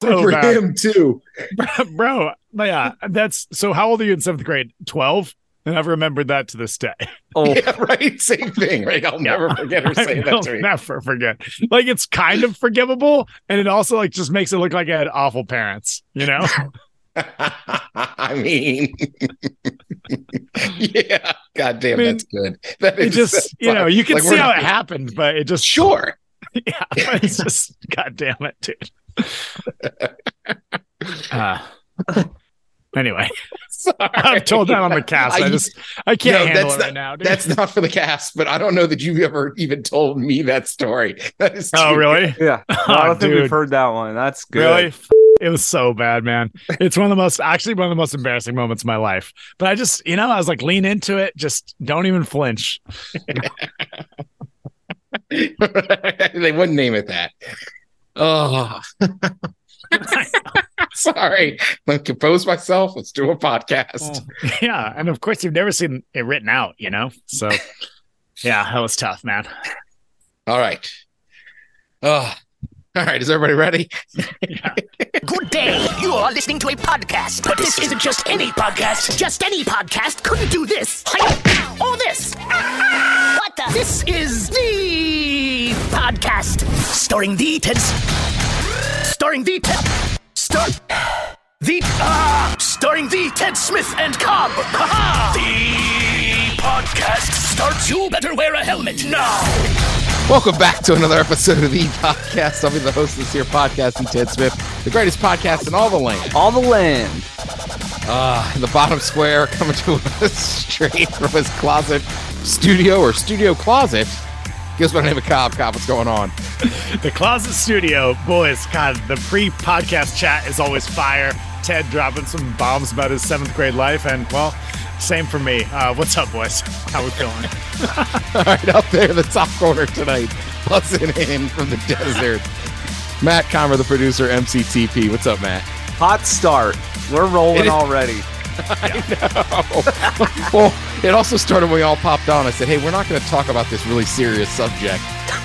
So for bad. him too. bro. Yeah, that's so. How old are you in seventh grade? Twelve, and I've remembered that to this day. Oh, Yeah, right. Same thing. Right. I'll never forget her saying I'll that to me. never forget. Like it's kind of forgivable, and it also like just makes it look like I had awful parents. You know? I mean, yeah. God damn, I mean, that's good. That It is just that's you know you can Like, see how not- it happened, but it just Sure. yeah. It's just god damn it, dude. Uh, anyway, Sorry. I've told that on the cast. I, I- just I can't No, handle that's it not- right now, dude. That's not for the cast, but I don't know that you've ever even told me that story. That is oh too- really? yeah. I Oh, don't think dude. we've heard that one. That's good. Really? It was so bad, man. It's one of the most, actually, one of the most embarrassing moments of my life. But I just, you know, I was like, lean into it. Just don't even flinch. they wouldn't name it that. Oh, sorry. Let me compose myself. Let's do a podcast. Oh, yeah. And of course, you've never seen it written out, you know? So, yeah, that was tough, man. All right. Oh, all right. Is everybody ready? Good day. You are listening to a podcast. But this isn't just any podcast. Just any podcast couldn't do this. Or this. What the? This is the podcast. Starring the Ted. Starring the Ted. Star. The. Ah! starring the Ted Smith and Cobb. Ha-ha! The podcast starts. You better wear a helmet now. Welcome back to another episode of the podcast. I'll be the host of this here podcast, and Ted Smith, the greatest podcast in all the land. All the land. Uh, in the bottom square, coming to us straight from his closet studio or studio closet. Guess by the name of Cobb. Cobb, what's going on? The Closet Studio, boys, God, the pre podcast chat is always fire. Ted dropping some bombs about his seventh grade life. And, well, same for me. Uh, what's up, boys? How we feeling? All right, up there in the top corner tonight, buzzing in from the desert. Matt Comer, the producer, MCTP. What's up, Matt? Hot start. We're rolling It is- already. well, it also started when we all popped on. I said, hey, we're not going to talk about this really serious subject.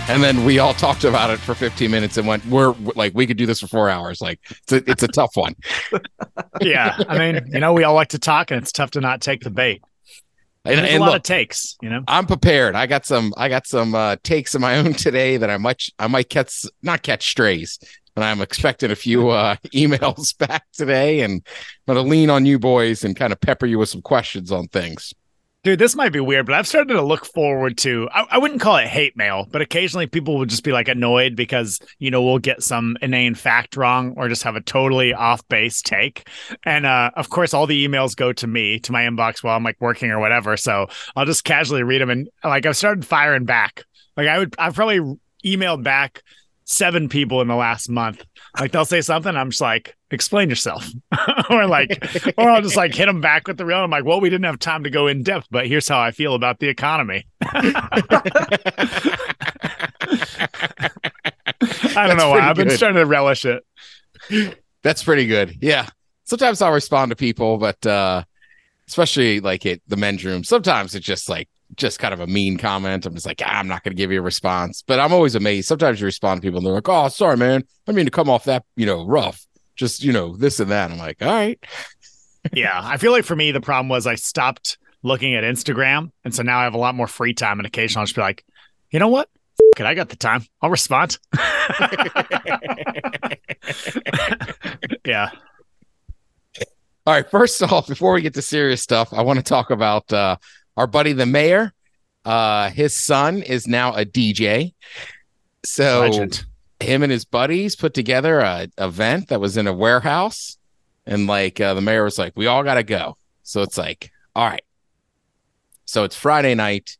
And then we all talked about it for 15 minutes and went, we're like, we could do this for four hours. Like, it's a, it's a tough one. yeah. I mean, you know, we all like to talk, and it's tough to not take the bait. And, and a lot look, of takes, you know? I'm prepared. I got some, I got some uh, takes of my own today that I might, I might catch, not catch strays, but I'm expecting a few uh, emails back today and I'm going to lean on you boys and kind of pepper you with some questions on things. Dude, this might be weird, but I've started to look forward to. I, I wouldn't call it hate mail, but occasionally people will just be like annoyed because you know we'll get some inane fact wrong or just have a totally off base take. And uh, of course, all the emails go to me to my inbox while I'm like working or whatever. So I'll just casually read them and like I've started firing back. Like I would, I've probably emailed back seven people in the last month. Like they'll say something, I'm just like, explain yourself, or like, or I'll just like hit them back with the real. I'm like, well, we didn't have time to go in depth, but here's how I feel about the economy. I don't know why. I've been good. starting to relish it. That's pretty good. Yeah. Sometimes I'll respond to people, but uh especially like at the men's room, sometimes it's just like just kind of a mean comment. I'm just like, ah, I'm not gonna give you a response. But I'm always amazed. Sometimes you respond to people and they're like, Oh, sorry, man. I mean to come off that, you know, rough. Just, you know, this and that. I'm like, all right. Yeah, I feel like for me the problem was I stopped looking at Instagram, and so now I have a lot more free time. And occasionally I'll just be like, you know what? F- it, I got the time. I'll respond. yeah. All right. First off, before we get to serious stuff, I want to talk about uh our buddy the mayor. Uh his son is now a DJ. So Legend. him and his buddies put together a event that was in a warehouse. And like uh, the mayor was like we all got to go. So it's like all right. So it's friday night.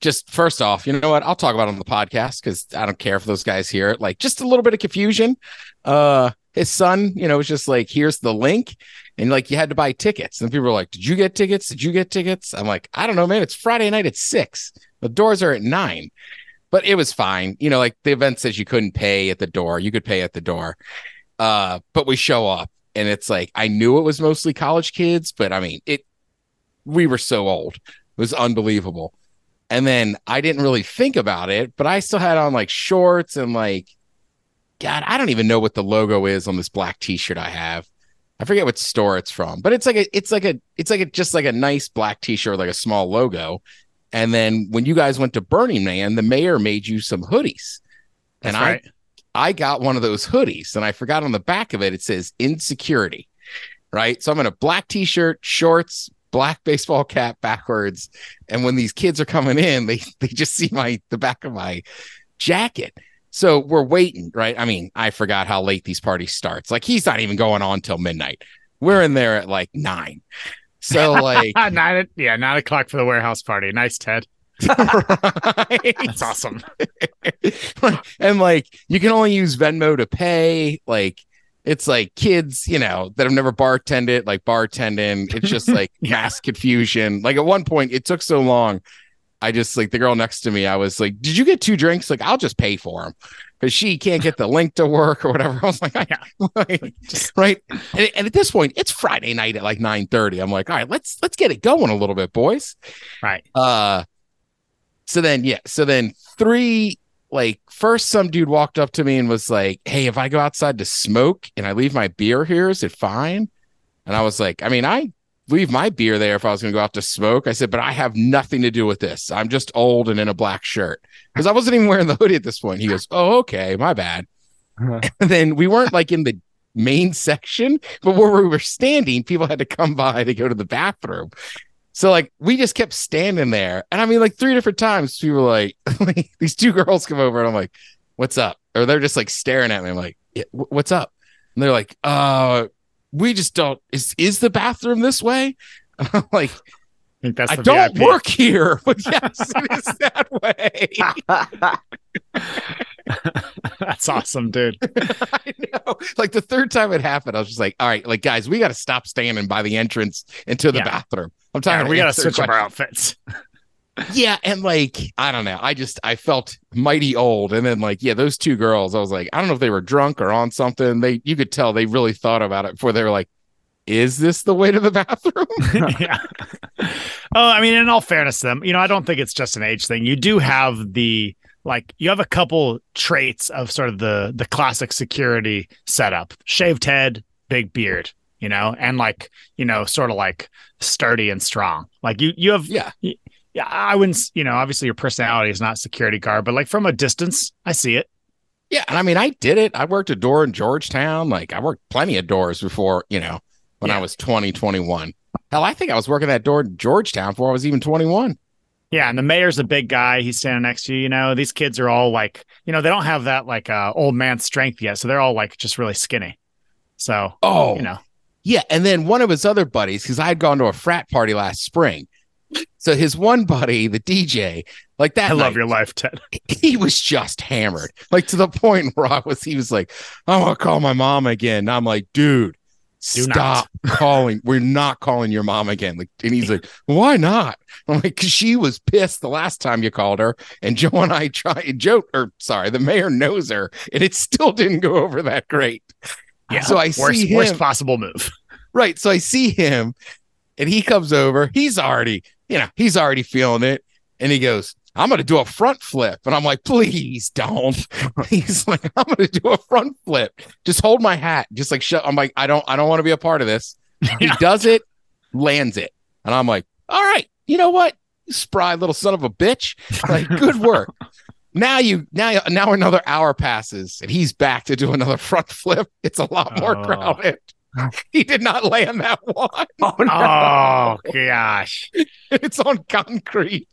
Just first off you know what? I'll talk about on the podcast because i don't care if those guys hear it. Like just a little bit of confusion. Uh his son you know was just like here's the link and like you had to buy tickets and people were like did you get tickets did you get tickets i'm like i don't know man it's friday night at six the doors are at nine but it was fine. You know, like the event says you couldn't pay at the door. You could pay at the door. Uh, but we show up and it's like I knew it was mostly college kids, but I mean it we were so old. It was unbelievable. And then I didn't really think about it, but I still had on like shorts and like God, I don't even know what the logo is on this black T-shirt I have. I forget what store it's from, but it's like a, it's like a, it's like a, just like a nice black T-shirt, like a small logo. And then when you guys went to Burning Man, the mayor made you some hoodies, That's and right. I, I got one of those hoodies, and I forgot on the back of it it says insecurity, right? So I'm in a black T-shirt, shorts, black baseball cap backwards, and when these kids are coming in, they they just see my the back of my jacket. So we're waiting, right? I mean, I forgot how late these parties starts. Like he's not even going on till midnight. We're in there at like nine. So like nine, yeah, nine o'clock for the warehouse party. Nice, Ted. right? That's awesome. and like you can only use Venmo to pay. Like it's like kids, you know, that have never bartended, like bartending. It's just like Yeah. mass confusion. Like at one point, it took so long. I just like the girl next to me. I was like, "Did you get two drinks?" Like, I'll just pay for them because she can't get the link to work or whatever. I was like, I, like, right. And, and at this point, it's Friday night at like nine thirty. I'm like, all right, let's let's get it going a little bit, boys. Right. Uh so then yeah, so then three like first some dude walked up to me and was like, Hey, if I go outside to smoke and I leave my beer here, is it fine? And I was like, I mean, I leave my beer there if I was gonna go out to smoke. I said, but I have nothing to do with this. I'm just old and in a black shirt. Because I wasn't even wearing the hoodie at this point. He goes, Oh, okay, my bad. And then we weren't like in the main section, but where we were standing, people had to come by to go to the bathroom. So like we just kept standing there. And I mean, like three different times, people were like, these two girls come over and I'm like, what's up? Or they're just like staring at me. I'm like, yeah, wh- what's up? And they're like, uh, we just don't is is the bathroom this way? Like, I think that's I don't VIP. work here, but yes, it is that way. That's awesome, dude. I know. Like the third time it happened, I was just like, all right, like guys, we got to stop standing by the entrance into the Yeah. bathroom. I'm Yeah, tired. of we got to switch up our outfits. Yeah, and like I don't know, I just I felt mighty old, and then like yeah, those two girls, I was like, I don't know if they were drunk or on something. They you could tell they really thought about it before they were like, is this the way to the bathroom? yeah. Oh, I mean, in all fairness to them, you know, I don't think it's just an age thing. You do have the like you have a couple traits of sort of the the classic security setup. Shaved head, big beard, you know, and like, you know, sort of like sturdy and strong. Like you you have Yeah. Yeah, I wouldn't, you know, obviously your personality is not security guard, but like from a distance, I see it. Yeah, and I mean, I did it. I worked a door in Georgetown. Like, I worked plenty of doors before, you know, when I was 20, 21. Hell, I think I was working that door in Georgetown before I was even 21. Yeah, and the mayor's a big guy. He's standing next to you. You know, these kids are all like, you know, they don't have that like uh, old man strength yet, so they're all like just really skinny. So, Oh, you know, yeah. And then one of his other buddies, because I had gone to a frat party last spring. So his one buddy, the DJ, like that I love your life, Ted. he was just hammered, like to the point where I was, he was like, I'm gonna call my mom again. And I'm like, dude, Do not. stop calling. We're not calling your mom again. Like, and he's like, why not? I'm like, because she was pissed the last time you called her, and Joe and I tried. Joe, or sorry, the mayor knows her, and it still didn't go over that great. Yeah. So I worst, see worst possible move. right? So I see him, and he comes over. He's already, you know, he's already feeling it, and he goes, I'm gonna do a front flip. And I'm like, please don't. He's like, I'm gonna do a front flip. Just hold my hat. Just like shut. I'm like, I don't I don't want to be a part of this. He does it, lands it. And I'm like, all right, you know what? You spry little son of a bitch. Like, good work. Now you now now another hour passes and he's back to do another front flip. It's a lot more Oh. crowded. He did not land that one. Oh, no. Oh gosh. It's on concrete.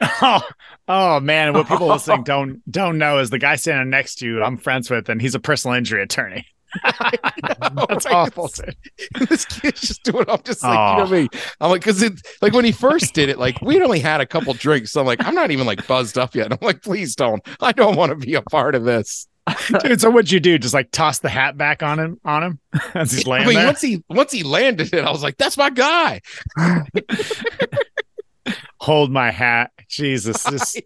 Oh, oh man. What people listening don't don't know is the guy standing next to you, I'm friends with, and he's a personal injury attorney. That's Right? awful. dude. this kid's just doing it. I'm just like, you know oh. me. I'm like, because it like when he first did it, like we'd only had a couple drinks. So I'm like, I'm not even like buzzed up yet. I'm like, please don't. I don't want to be a part of this. Dude, so what'd you do? Just like toss the hat back on him on him as he's I mean, there? once he once he landed it, I was like, that's my guy. Hold my hat. Jesus. This,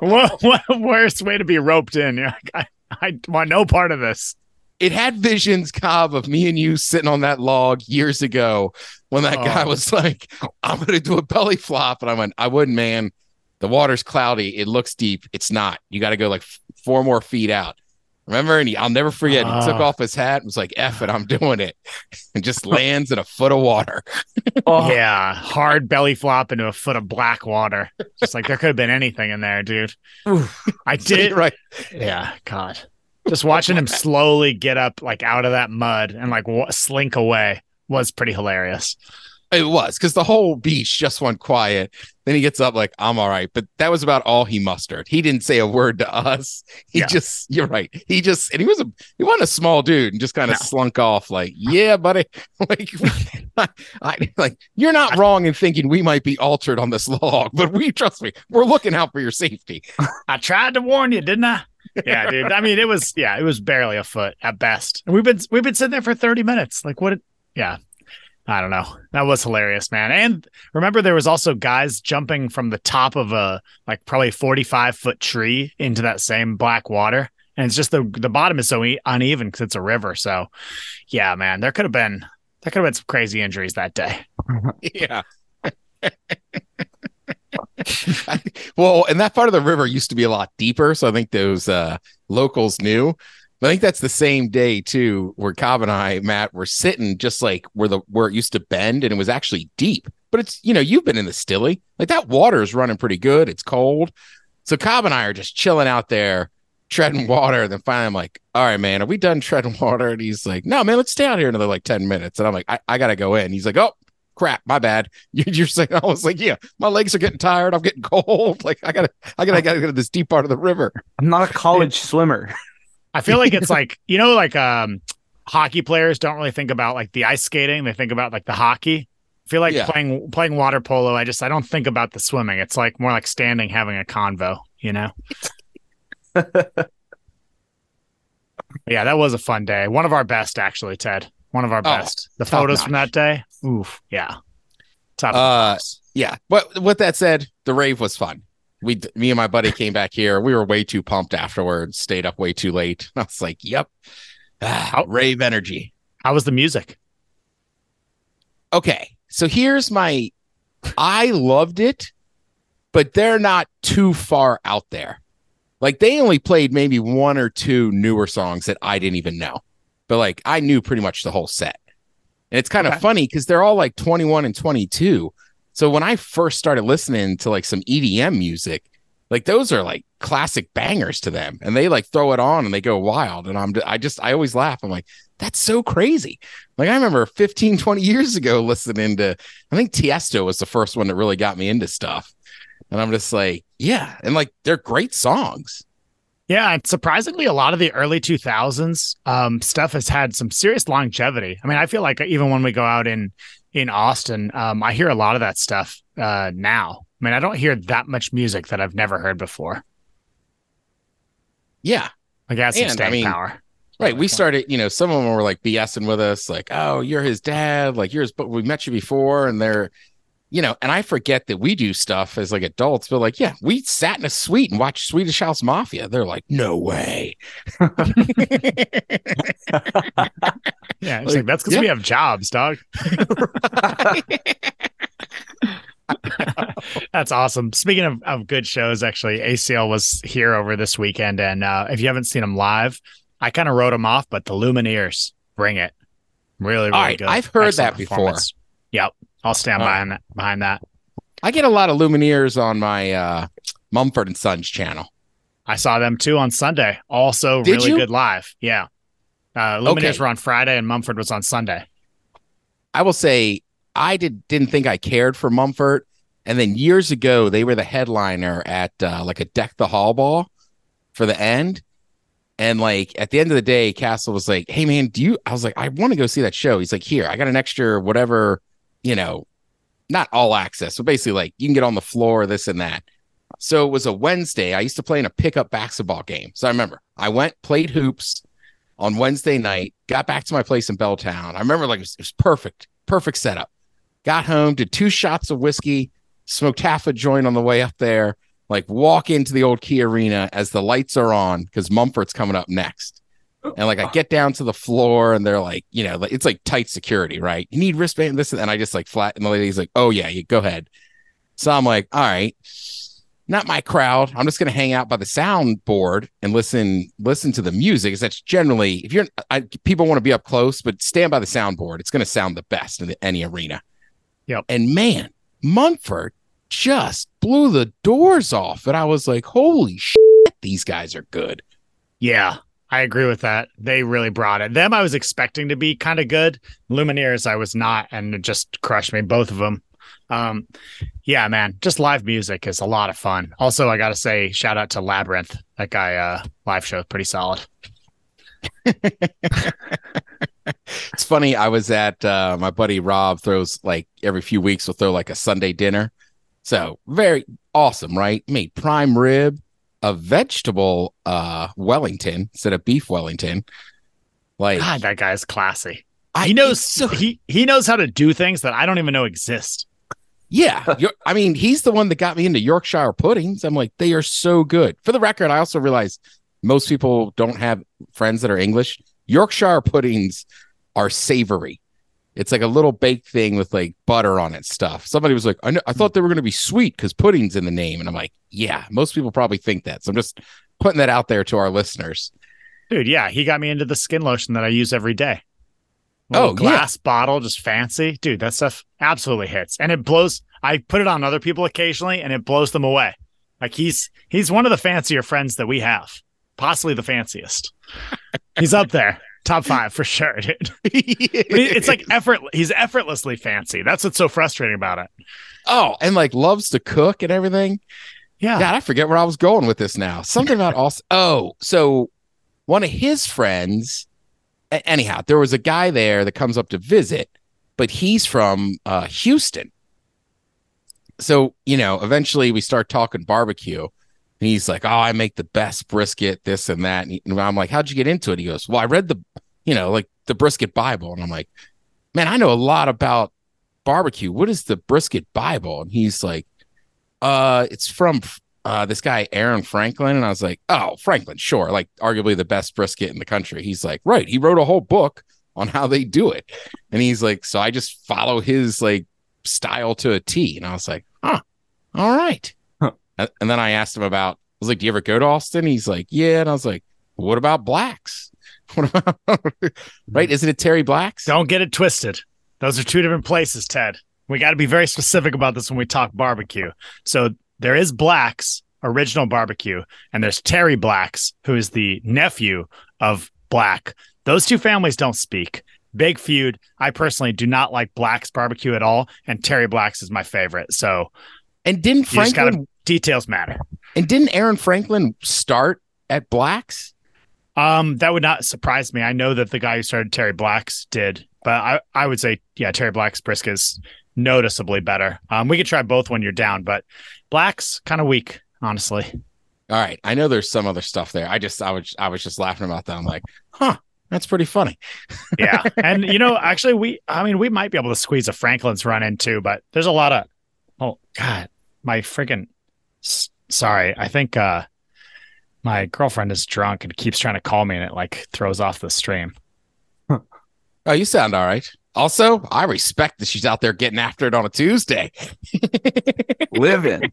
what, what worst way to be roped in? You're like, I, I want no part of this. It had visions, Cobb, of me and you sitting on that log years ago when that guy Oh. was like, I'm gonna do a belly flop. And I went, I wouldn't, man. The water's cloudy. It looks deep. It's not. You got to go like four more feet out. Remember? And he, I'll never forget. He took Ah. off his hat and was like, F it, I'm doing it. And just lands in a foot of water. Oh, Yeah, hard belly flop into a foot of black water. Just like there could have been anything in there, dude. I did. It right. Yeah, God. Just watching him slowly get up, like out of that mud and like wa- slink away was pretty hilarious. It was because the whole beach just went quiet. Then he gets up like, I'm all right. But that was about all he mustered. He didn't say a word to us. He Yeah. just, you're right. He just, and he was a, he wasn't a small dude and just kind of No. slunk off like, yeah, buddy. like, I, I, like, you're not wrong in thinking we might be altered on this log, but we, trust me, we're looking out for your safety. I tried to warn you, didn't I? Yeah, dude. I mean, it was yeah, it was barely a foot at best. And we've been we've been sitting there for 30 minutes. Like what yeah. I don't know. That was hilarious, man. And remember there was also guys jumping from the top of a like probably 45 foot tree into that same black water. And it's just the the bottom is so uneven because it's a river. So yeah, man, there could have been there could have been some crazy injuries that day. Yeah. well, and that part of the river used to be a lot deeper, so I think those uh, locals knew. I think that's the same day too, where Cobb and I, Matt, were sitting just like where the where it used to bend, and it was actually deep. But it's you know you've been in the Stilly, like that water is running pretty good. It's cold, so Cobb and I are just chilling out there, treading water. And then finally, I'm like, "All right, man, are we done treading water?" And he's like, "No, man, let's stay out here another like ten minutes." And I'm like, "I, I gotta go in." He's like, "Oh." crap, my bad. You- You're saying I was like, yeah, my legs are getting tired. I'm getting cold. Like I gotta, I gotta, I gotta go to this deep part of the river. I'm not a college swimmer. I feel like it's like you know, like um, hockey players don't really think about like the ice skating; they think about like the hockey. I feel like Yeah. playing playing water polo. I just I don't think about the swimming. It's like more like standing, having a convo. You know? yeah, that was a fun day. One of our best, actually, Ted. One of our Oh, best. The photos from that day. Oof. Yeah. Top. Uh. Yeah, but with that said, the rave was fun. We, me and my buddy came back here. We were way too pumped afterwards. Stayed up way too late. I was like, "Yep, ah, rave energy." How was the music? Okay, so here's my. I loved it, but they're not too far out there. Like they only played maybe one or two newer songs that I didn't even know, but like I knew pretty much the whole set. And it's kind Okay. of funny because they're all like 21 and 22. So when I first started listening to like some EDM music, like those are like classic bangers to them, and they like throw it on and they go wild. And I'm I just I always laugh. I'm like, that's so crazy. Like I remember 15, 20 years ago listening to I think Tiesto was the first one that really got me into stuff. And I'm just like, yeah, and like they're great songs. Yeah, and surprisingly, a lot of the early 2000s um, stuff has had some serious longevity. I mean, I feel like even when we go out in in Austin, um, I hear a lot of that stuff uh, now. I mean, I don't hear that much music that I've never heard before. Yeah. Like, it has some And, I staying mean, power. Right. We started, you know, some of them were like BSing with us, like, oh, you're his dad, like you're his, but we met you before, and they're, you know, and I forget that we do stuff as like adults, but like, yeah, we sat in a suite and watched Swedish House Mafia. They're like, no way. Yeah, it's like, that's because yeah. we have jobs, dog. That's awesome. Speaking of, of good shows, actually, ACL was here over this weekend, and uh, if you haven't seen them live, I kind of wrote them off, but the Lumineers bring it. Really, really All right, good. I've heard Excellent that before. Yep, I'll stand right. behind that. Behind that, I get a lot of Lumineers on my uh Mumford and Sons channel. I saw them too on Sunday. Also, Did really you? good live. Yeah, uh, Lumineers Okay. were on Friday, and Mumford was on Sunday. I will say I did didn't think I cared for Mumford, and then years ago they were the headliner at uh, like a deck the hall ball for the end, and like at the end of the day, Castle was like, "Hey man, do you?" I was like, "I want to go see that show." He's like, "Here, I got an extra whatever, you know, not all access, but basically like you can get on the floor, this and that." So it was a Wednesday. I used to play in a pickup basketball game, so I remember I went played hoops on Wednesday night, got back to my place in Belltown. I remember like it was, it was perfect, perfect setup. Got home, did two shots of whiskey, smoked half a joint on the way up there, like walk into the old Key Arena as the lights are on because Mumford's coming up next. And like I get down to the floor and they're like, you know, like, it's like tight security, right? You need wristband, this and I just like flat and the lady's like, oh yeah, you go ahead. So I'm like, all right. not my crowd. I'm just going to hang out by the soundboard and listen listen to the music. 'cause that's generally if you're I, people want to be up close, but stand by the soundboard. It's going to sound the best in the, any arena. Yep. And man, Mumford just blew the doors off, and I was like, "Holy shit, these guys are good." Yeah, I agree with that. They really brought it. Them, I was expecting to be kind of good. Lumineers, I was not, and it just crushed me. Both of them. Um, yeah, man, just live music is a lot of fun. Also, I got to say, shout out to Labrinth. That guy, uh, live show pretty solid. It's funny. I was at uh, my buddy Rob throws like every few weeks will throw like a Sunday dinner. So very awesome, right? Made prime rib, a vegetable uh Wellington instead of beef Wellington. Like God, that guy's classy. I- he knows so he he knows how to do things that I don't even know exist. yeah. I mean, he's the one that got me into Yorkshire puddings. I'm like, they are so good. For the record, I also realize most people don't have friends that are English. Yorkshire puddings are savory. It's like a little baked thing with like butter on it stuff. Somebody was like, I, know, I thought they were going to be sweet because pudding's in the name. And I'm like, yeah, most people probably think that. So I'm just putting that out there to our listeners. Dude, yeah, he got me into the skin lotion that I use every day. Oh, glass bottle, just fancy. Dude, that stuff absolutely hits. And it blows I put it on other people occasionally and it blows them away. Like he's he's one of the fancier friends that we have. Possibly the fanciest. he's up there. Top five for sure, dude. It's like effort he's effortlessly fancy. That's what's so frustrating about it. oh, and like loves to cook and everything. Yeah. God, I forget where I was going with this now. Something about also. Oh, so one of his friends. Anyhow, there was a guy there that comes up to visit, but he's from uh, Houston. So you know, eventually we start talking barbecue. And he's like, "Oh, I make the best brisket, this and that." And, I'm like, "How'd you get into it?" He goes, "Well, I read the, you know, like the brisket Bible." And I'm like, "Man, I know a lot about barbecue. What is the brisket Bible?" And he's like, "Uh, it's from uh, this guy Aaron Franklin, and I was like, oh, Franklin, sure, like arguably the best brisket in the country. He's like, right, he wrote a whole book on how they do it, and he's like, so I just follow his like style to a T, and I was like, huh, all right. And then I asked him about, I was like, do you ever go to Austin? He's like, yeah, and I was like, what about blacks? What about right? Isn't it Terry Blacks? Don't get it twisted. Those are two different places, Ted. We got to be very specific about this when we talk barbecue. So there is Black's original barbecue, and there's Terry Black's, who is the nephew of Black. Those two families don't speak. Big feud. I personally do not like Black's barbecue at all, and Terry Black's is my favorite. So And didn't you just Franklin gotta details matter. and didn't Aaron Franklin start at Blacks? Um, that would not surprise me. I know that the guy who started Terry Black's did, but I, I would say, yeah, Terry Black's brisk is noticeably better. Um, we could try both when you're down, but Black's kind of weak, honestly. All right, I know there's some other stuff there. I just I was I was just laughing about that. I'm like, huh, that's pretty funny. Yeah, and you know, actually, we, I mean, we might be able to squeeze a Franklin's run in too, but there's a lot of, oh God, my freaking, s- sorry, I think uh my girlfriend is drunk and keeps trying to call me, and it like throws off the stream. Oh, you sound all right. Also, I respect that she's out there getting after it on a Tuesday. Living.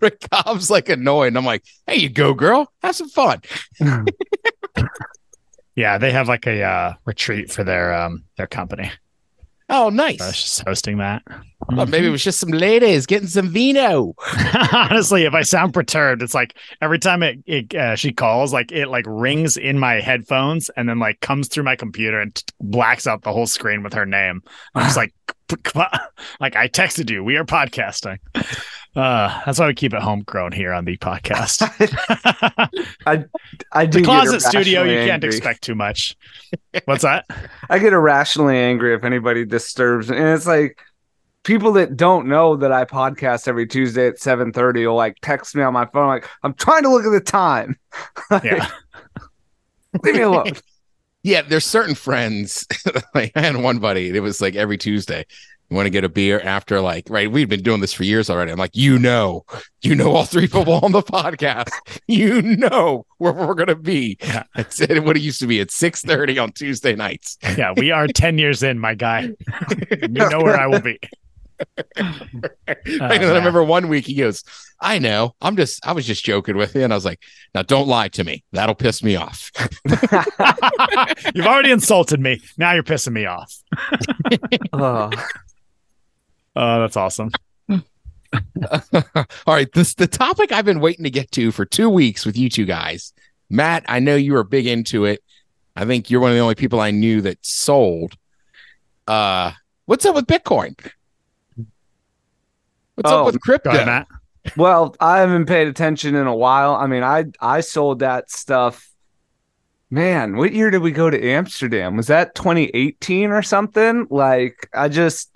Rick Cobb's like annoyed. I'm like, hey, you go, girl. Have some fun. Yeah, they have like a uh, retreat for their um their company. Oh, nice. I was just hosting that. Oh, maybe it was just some ladies getting some vino. Honestly, if I sound perturbed, it's like every time it, it uh, she calls, like it like rings in my headphones and then like comes through my computer and t- blacks out the whole screen with her name. I'm just like, like I texted you. We are podcasting. Uh, that's why we keep it homegrown here on the podcast. I I do the closet studio, you irrationally can't expect too much. What's that? I get irrationally angry if anybody disturbs, and it's like people that don't know that I podcast every Tuesday at seven thirty will like text me on my phone like I'm trying to look at the time. Like, Yeah. leave me alone. Yeah, there's certain friends. like I had one buddy. It was like every Tuesday. You want to get a beer after like right? We've been doing this for years already. I'm like, you know, you know, all three people on the podcast. You know where we're gonna be. Yeah. It's at what it used to be at six thirty on Tuesday nights. Yeah, we are 10 years in, my guy. you know where I will be. and I oh, remember one week he goes, I know. I'm just I was just joking with you. And I was like, now don't lie to me. That'll piss me off. You've already insulted me. Now you're pissing me off. Oh, Oh, that's awesome. All right. This the topic I've been waiting to get to for two weeks with you two guys. Matt, I know you were big into it. I think you're one of the only people I knew that sold. Uh what's up with Bitcoin? What's Oh, up with crypto? ahead, Matt. well, I haven't paid attention in a while. I mean, I I sold that stuff. Man, what year did we go to Amsterdam? Was that 2018 or something? Like, I just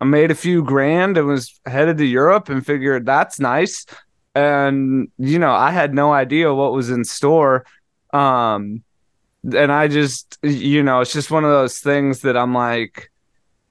I made a few grand and was headed to Europe and figured that's nice. And you know, I had no idea what was in store. Um and I just you know, it's just one of those things that I'm like,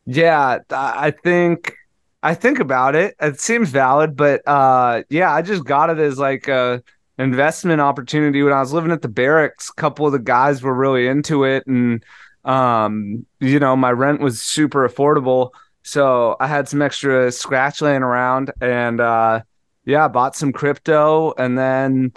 yeah, I think I think about it. It seems valid, but uh yeah, I just got it as like a investment opportunity when I was living at the barracks. A couple of the guys were really into it and um you know, my rent was super affordable. So I had some extra scratch laying around and uh yeah, I bought some crypto and then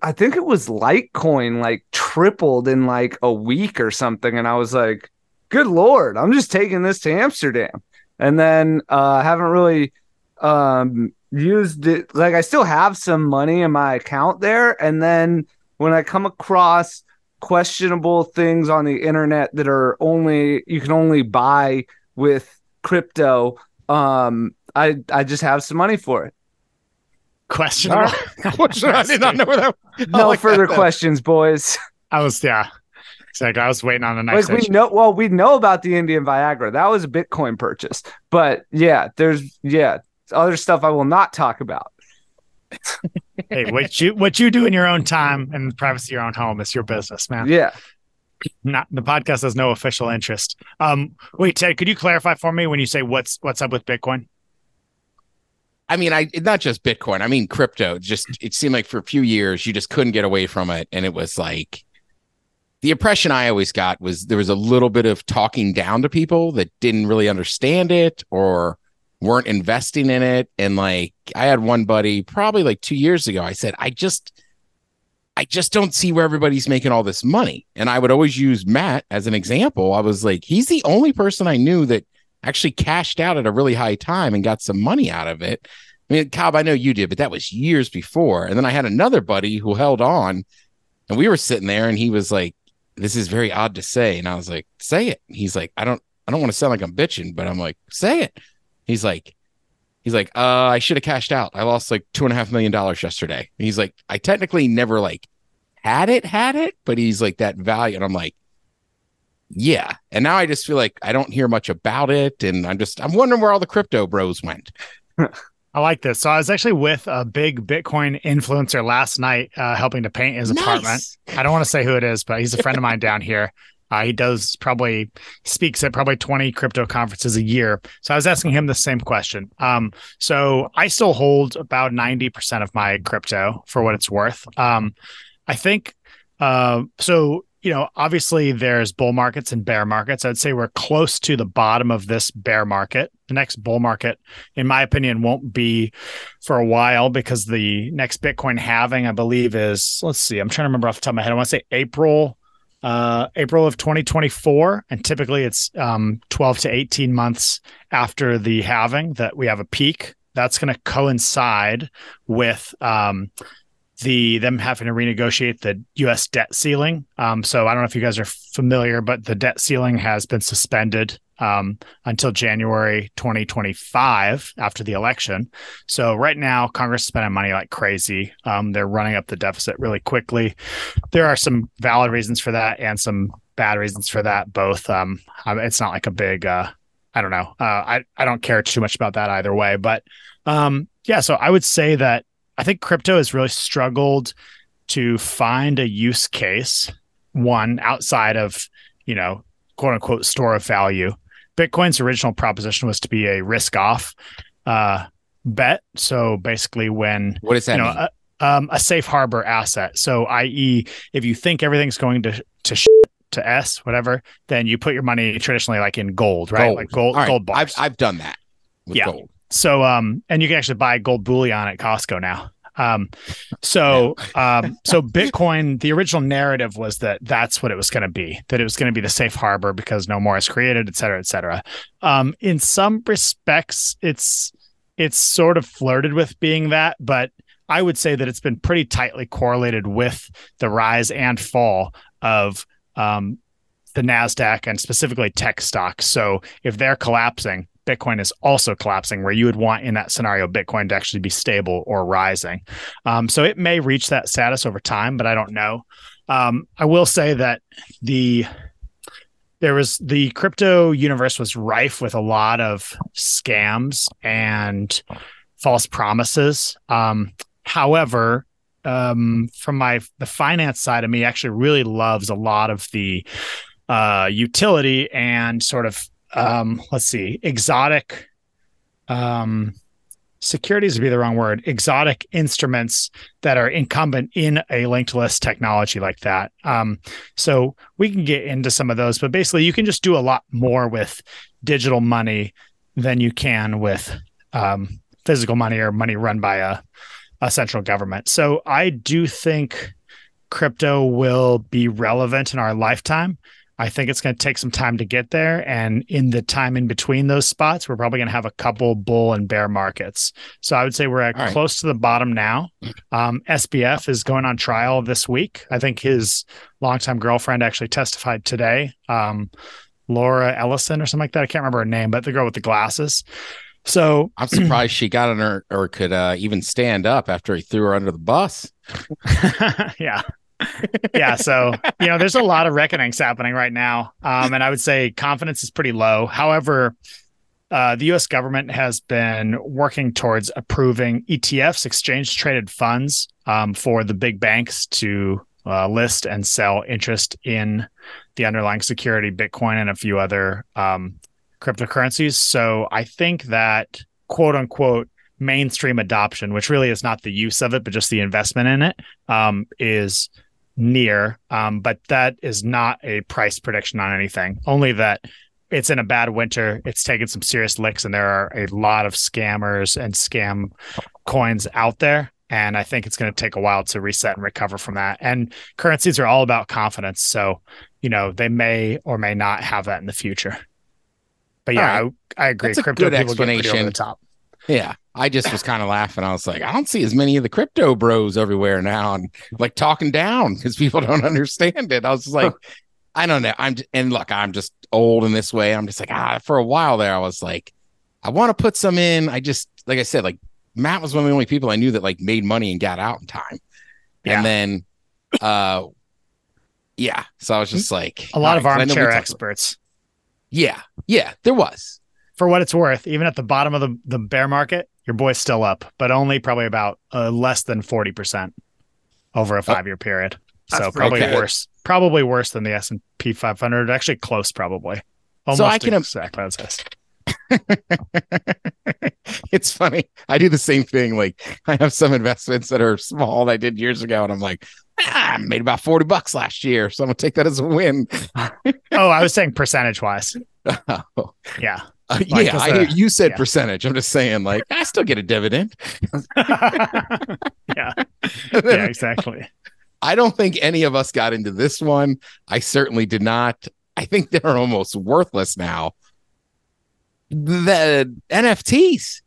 I think it was Litecoin like tripled in like a week or something and I was like, "Good lord, I'm just taking this to Amsterdam." and then uh haven't really um used it like I still have some money in my account there and then when I come across questionable things on the internet that are only you can only buy with crypto um I I just have some money for it. Questionable. I did not know that No like further though. questions, boys. I was yeah. It's like I was waiting on the next. like we know well we know about the Indian Viagra. That was a Bitcoin purchase. But yeah, there's yeah, other stuff I will not talk about. hey, what you what you do in your own time and the privacy of your own home is your business, man. Yeah. Not the podcast has no official interest. Um, wait, Ted, could you clarify for me when you say what's what's up with Bitcoin? I mean, I not just Bitcoin. I mean, crypto. Just it seemed like for a few years you just couldn't get away from it, and it was like the impression I always got was there was a little bit of talking down to people that didn't really understand it or weren't investing in it. And like I had one buddy probably like two years ago. I said, I just, I just don't see where everybody's making all this money. And I would always use Matt as an example. I was like, he's the only person I knew that actually cashed out at a really high time and got some money out of it. I mean, Cobb, I know you did, but that was years before. And then I had another buddy who held on, and we were sitting there, and he was like, "This is very odd to say," and I was like, "Say it." He's like, "I don't, I don't want to sound like I'm bitching, but I'm like, say it." He's like, he's like, "Uh, I should have cashed out. I lost like two and a half million dollars yesterday." And he's like, "I technically never like had it, had it, but he's like that value," and I'm like. Yeah. And now I just feel like I don't hear much about it. And I'm just, I'm wondering where all the crypto bros went. I like this. So I was actually with a big Bitcoin influencer last night, uh, helping to paint his apartment. I don't want to say who it is, but he's a friend of mine down here. Uh, he does probably speaks at probably 20 crypto conferences a year. So I was asking him the same question. Um, so I still hold about 90% of my crypto for what it's worth. Um, I think uh, so. You know, obviously there's bull markets and bear markets. I'd say we're close to the bottom of this bear market. The next bull market, in my opinion, won't be for a while because the next Bitcoin halving, I believe, is let's see, I'm trying to remember off the top of my head. I want to say April, uh, April of 2024, and typically it's um, 12 to 18 months after the halving that we have a peak. That's going to coincide with um, the them having to renegotiate the U.S. debt ceiling. Um, so I don't know if you guys are familiar, but the debt ceiling has been suspended um, until January 2025 after the election. So right now, Congress is spending money like crazy. Um, they're running up the deficit really quickly. There are some valid reasons for that and some bad reasons for that. Both. Um, it's not like a big. Uh, I don't know. Uh, I I don't care too much about that either way. But um, yeah, so I would say that I think crypto has really struggled to find a use case. One outside of you know quote unquote store of value. Bitcoin's original proposition was to be a risk off uh, bet. So basically, when What does that you know mean? a, um, a safe harbor asset. So, i.e., if you think everything's going to to to s whatever, then you put your money traditionally like in gold, right? Like gold right, gold bars. I've, I've done that. with Yeah. gold. So um and you can actually buy gold bullion at Costco now. Um so um so Bitcoin the original narrative was that that's what it was going to be that it was going to be the safe harbor because no more is created et cetera et cetera. Um in some respects it's it's sort of flirted with being that but I would say that it's been pretty tightly correlated with the rise and fall of um the Nasdaq and specifically tech stocks. So if they're collapsing, Bitcoin is also collapsing, where you would want in that scenario Bitcoin to actually be stable or rising. Um, so it may reach that status over time, but I don't know. Um, I will say that the there was the crypto universe was rife with a lot of scams and false promises. Um, however, um, from my the finance side of me, actually really loves a lot of the uh, utility and sort of um, let's see, exotic um, securities would be the wrong word. Exotic instruments that are incumbent in a linked list technology like that. Um, so we can get into some of those, but basically, you can just do a lot more with digital money than you can with um, physical money or money run by a a central government. So I do think crypto will be relevant in our lifetime. I think it's going to take some time to get there. And in the time in between those spots, we're probably going to have a couple bull and bear markets. So I would say we're at right. close to the bottom now. Um, SBF is going on trial this week. I think his longtime girlfriend actually testified today. Um, Laura Ellison or something like that. I can't remember her name, but the girl with the glasses. So I'm surprised she got on her or could uh, even stand up after he threw her under the bus. yeah. Yeah. So, you know, there's a lot of reckonings happening right now. Um, and I would say confidence is pretty low. However, uh, the US government has been working towards approving ETFs, exchange traded funds, um, for the big banks to uh, list and sell interest in the underlying security, Bitcoin, and a few other um, cryptocurrencies. So I think that quote unquote mainstream adoption, which really is not the use of it, but just the investment in it, um, is near. Um, but that is not a price prediction on anything, only that it's in a bad winter. It's taken some serious licks, and there are a lot of scammers and scam coins out there. And I think it's going to take a while to reset and recover from that. And currencies are all about confidence. So, you know, they may or may not have that in the future. But yeah, All I, I agree. That's a Crypto good people get pretty over explanation. the top. Yeah. I just was kind of laughing. I was like, I don't see as many of the crypto bros everywhere now and like talking down because people don't understand it. I was like, I don't know. I'm j- and look, I'm just old in this way. I'm just like, ah, for a while there, I was like, I want to put some in. I just like I said, like Matt was one of the only people I knew that like made money and got out in time. Yeah. And then uh yeah. So I was just like A lot of all right, 'cause I armchair experts. Yeah. Yeah, there was. For what it's worth, even at the bottom of the, the bear market, your boy's still up, but only probably about uh, less than 40% over a five year period. So probably good. worse, probably worse than the S&P 500. Actually close, probably. Almost So I can- exactly as this. it's funny. I do the same thing. Like I have some investments that are small that I did years ago, and I'm like, ah, I made about 40 bucks last year. So I'm gonna take that as a win. Oh, I was saying percentage wise. Uh, Yeah. I you said yeah. percentage. I'm just saying, like, I still get a dividend. yeah. Yeah, exactly. I don't think any of us got into this one. I certainly did not. I think they're almost worthless now. The NFTs.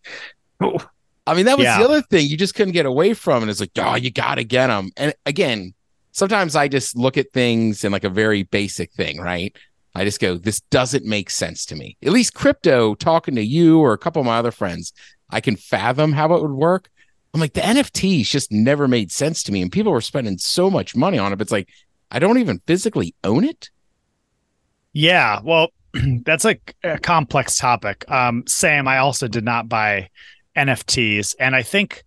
I mean, that was Yeah. the other thing you just couldn't get away from. And it's like, oh, you got to get them. And again, sometimes I just look at things in like a very basic thing, right? I just go, this doesn't make sense to me. At least crypto, talking to you or a couple of my other friends, I can fathom how it would work. I'm like, the NFTs just never made sense to me. And people were spending so much money on it. But it's like, I don't even physically own it. Yeah, well, that's a, a complex topic. Um, Sam, I also did not buy NFTs, and I think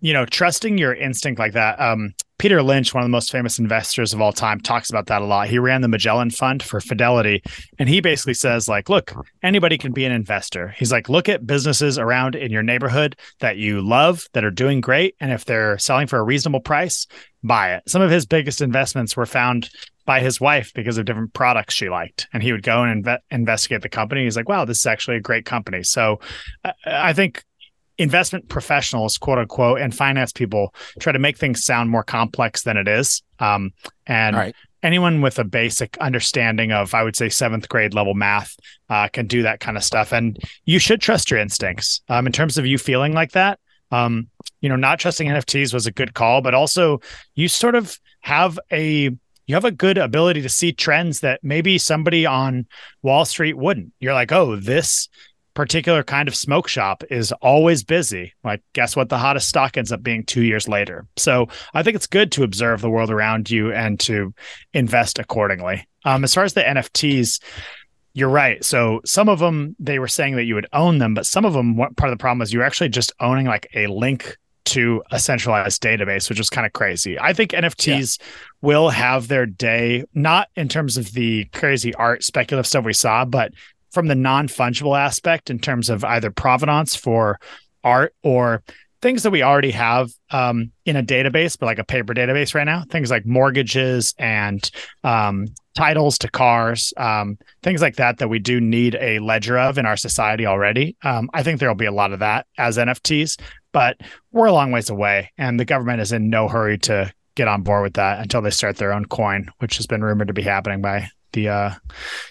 you know trusting your instinct like that. Um, Peter Lynch, one of the most famous investors of all time, talks about that a lot. He ran the Magellan Fund for Fidelity, and he basically says like, look, anybody can be an investor. He's like, look at businesses around in your neighborhood that you love that are doing great, and if they're selling for a reasonable price, buy it. Some of his biggest investments were found by his wife because of different products she liked. And he would go and inve- investigate the company. He's like, wow, this is actually a great company. So uh, I think investment professionals, quote unquote, and finance people try to make things sound more complex than it is. Um, and right. anyone with a basic understanding of, I would say, seventh grade level math uh, can do that kind of stuff. And you should trust your instincts um, in terms of you feeling like that. Um, you know, not trusting NFTs was a good call, but also you sort of have a you have a good ability to see trends that maybe somebody on Wall Street wouldn't. You're like, oh, this particular kind of smoke shop is always busy. Like, guess what? The hottest stock ends up being two years later. So I think it's good to observe the world around you and to invest accordingly. Um, as far as the NFTs, you're right. So some of them they were saying that you would own them, but some of them what part of the problem is you're actually just owning like a link to a centralized database, which is kind of crazy. I think NFTs will have their day, not in terms of the crazy art speculative stuff we saw, but from the non-fungible aspect in terms of either provenance for art or things that we already have um, in a database, but like a paper database right now, things like mortgages and um, titles to cars, um, things like that, that we do need a ledger of in our society already. Um, I think there will be a lot of that as NFTs, but we're a long ways away, and the government is in no hurry to get on board with that until they start their own coin, which has been rumored to be happening by the uh,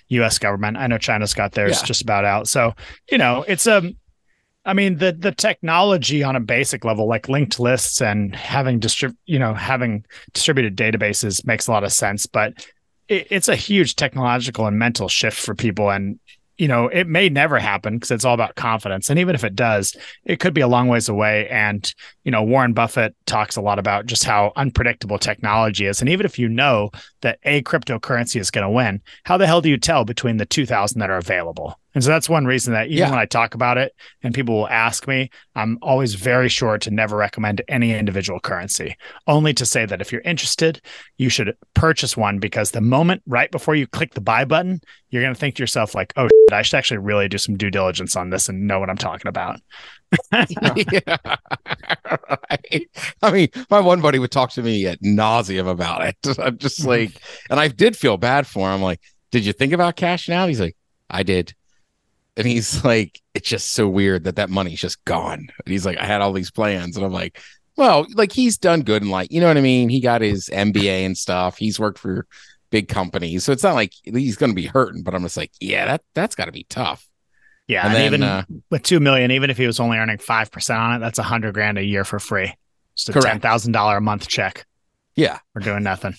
U.S. government. I know China's got theirs Yeah. just about out. So you know, it's a I mean the the technology on a basic level, like linked lists and having distrib- you know having distributed databases, makes a lot of sense. But it, it's a huge technological and mental shift for people, and you know it may never happen because it's all about confidence. And even if it does, it could be a long ways away. And you know Warren Buffett talks a lot about just how unpredictable technology is. And even if you know that a cryptocurrency is going to win, how the hell do you tell between the two thousand that are available? And so that's one reason that even Yeah. when I talk about it and people will ask me, I'm always very sure to never recommend any individual currency, only to say that if you're interested, you should purchase one because the moment right before you click the buy button, you're going to think to yourself, like, oh, shit, I should actually really do some due diligence on this and know what I'm talking about. yeah. Right. I mean, my one buddy would talk to me at nauseum about it. I'm just mm-hmm. like, and I did feel bad for him. Like, did you think about cashing out? He's like, I did. And he's like, it's just so weird that that money's just gone. And he's like, I had all these plans. And I'm like, well, like he's done good in like, you know what I mean? He got his MBA and stuff. He's worked for big companies. So it's not like he's going to be hurting, but I'm just like, yeah, that, that's got to be tough. Yeah. And And, then, even uh, with 2 million, even if he was only earning 5% on it, that's a hundred grand a year for free. Just a Correct. $10,000 a month check. Yeah. We're doing nothing.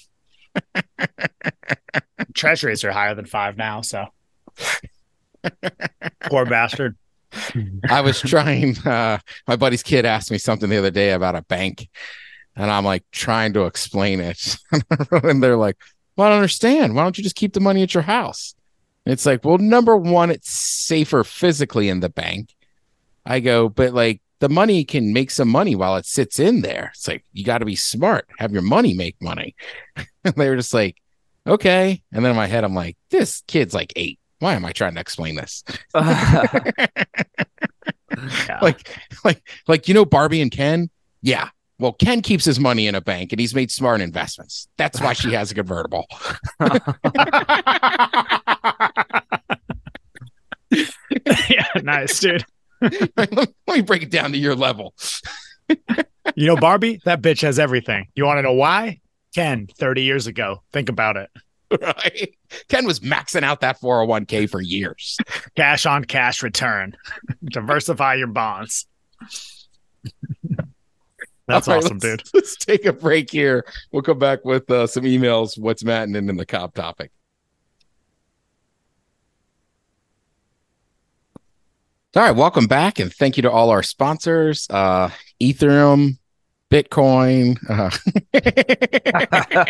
Treasuries are higher than five now, so poor bastard. I was trying. Uh, my buddy's kid asked me something the other day about a bank, and I'm like trying to explain it, and they're like, "Well, I don't understand. Why don't you just keep the money at your house?" And it's like, well, number one, it's safer physically in the bank. I go, but like the money can make some money while it sits in there. It's like you got to be smart. Have your money make money. and they were just like, okay. And then in my head, I'm like, this kid's like eight. Why am I trying to explain this? Yeah. like like like you know Barbie and Ken? Yeah. Well, Ken keeps his money in a bank and he's made smart investments. That's why she has a convertible. yeah, nice, dude. Let me break it down to your level. You know, Barbie, that bitch has everything. You want to know why? Ken, 30 years ago. Think about it. Right? Ken was maxing out that 401k for years. Cash on cash return. Diversify your bonds. That's right, awesome, let's- dude. Let's take a break here. We'll come back with uh, some emails. What's Matt and then the cop topic. All right, welcome back, and thank you to all our sponsors: uh, Ethereum, Bitcoin, uh,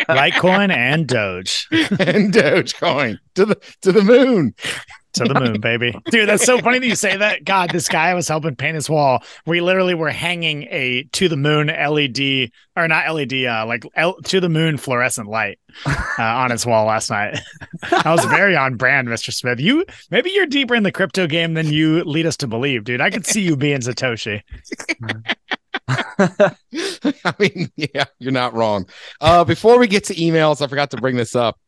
Litecoin and Doge and Dogecoin to the to the moon. to the moon, baby. Dude, that's so funny that you say that. God, this guy I was helping paint his wall. We literally were hanging a to the moon LED or not LED, uh, like L- to the moon fluorescent light uh, on his wall last night. I was very on brand, Mr. Smith. You maybe you're deeper in the crypto game than you lead us to believe, dude. I could see you being Satoshi. I mean, yeah, you're not wrong. Uh, before we get to emails, I forgot to bring this up.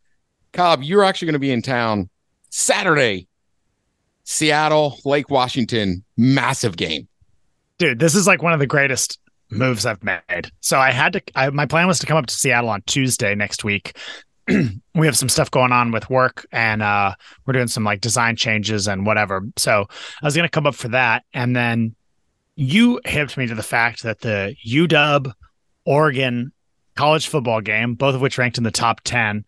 Cobb, you're actually going to be in town Saturday. Seattle, Lake Washington, massive game. Dude, this is like one of the greatest moves I've made. So I had to. I, my plan was to come up to Seattle on Tuesday next week. we have some stuff going on with work, and uh, we're doing some like design changes and whatever. So I was going to come up for that, and then you hipped me to the fact that the UW Oregon college football game, both of which ranked in the top ten,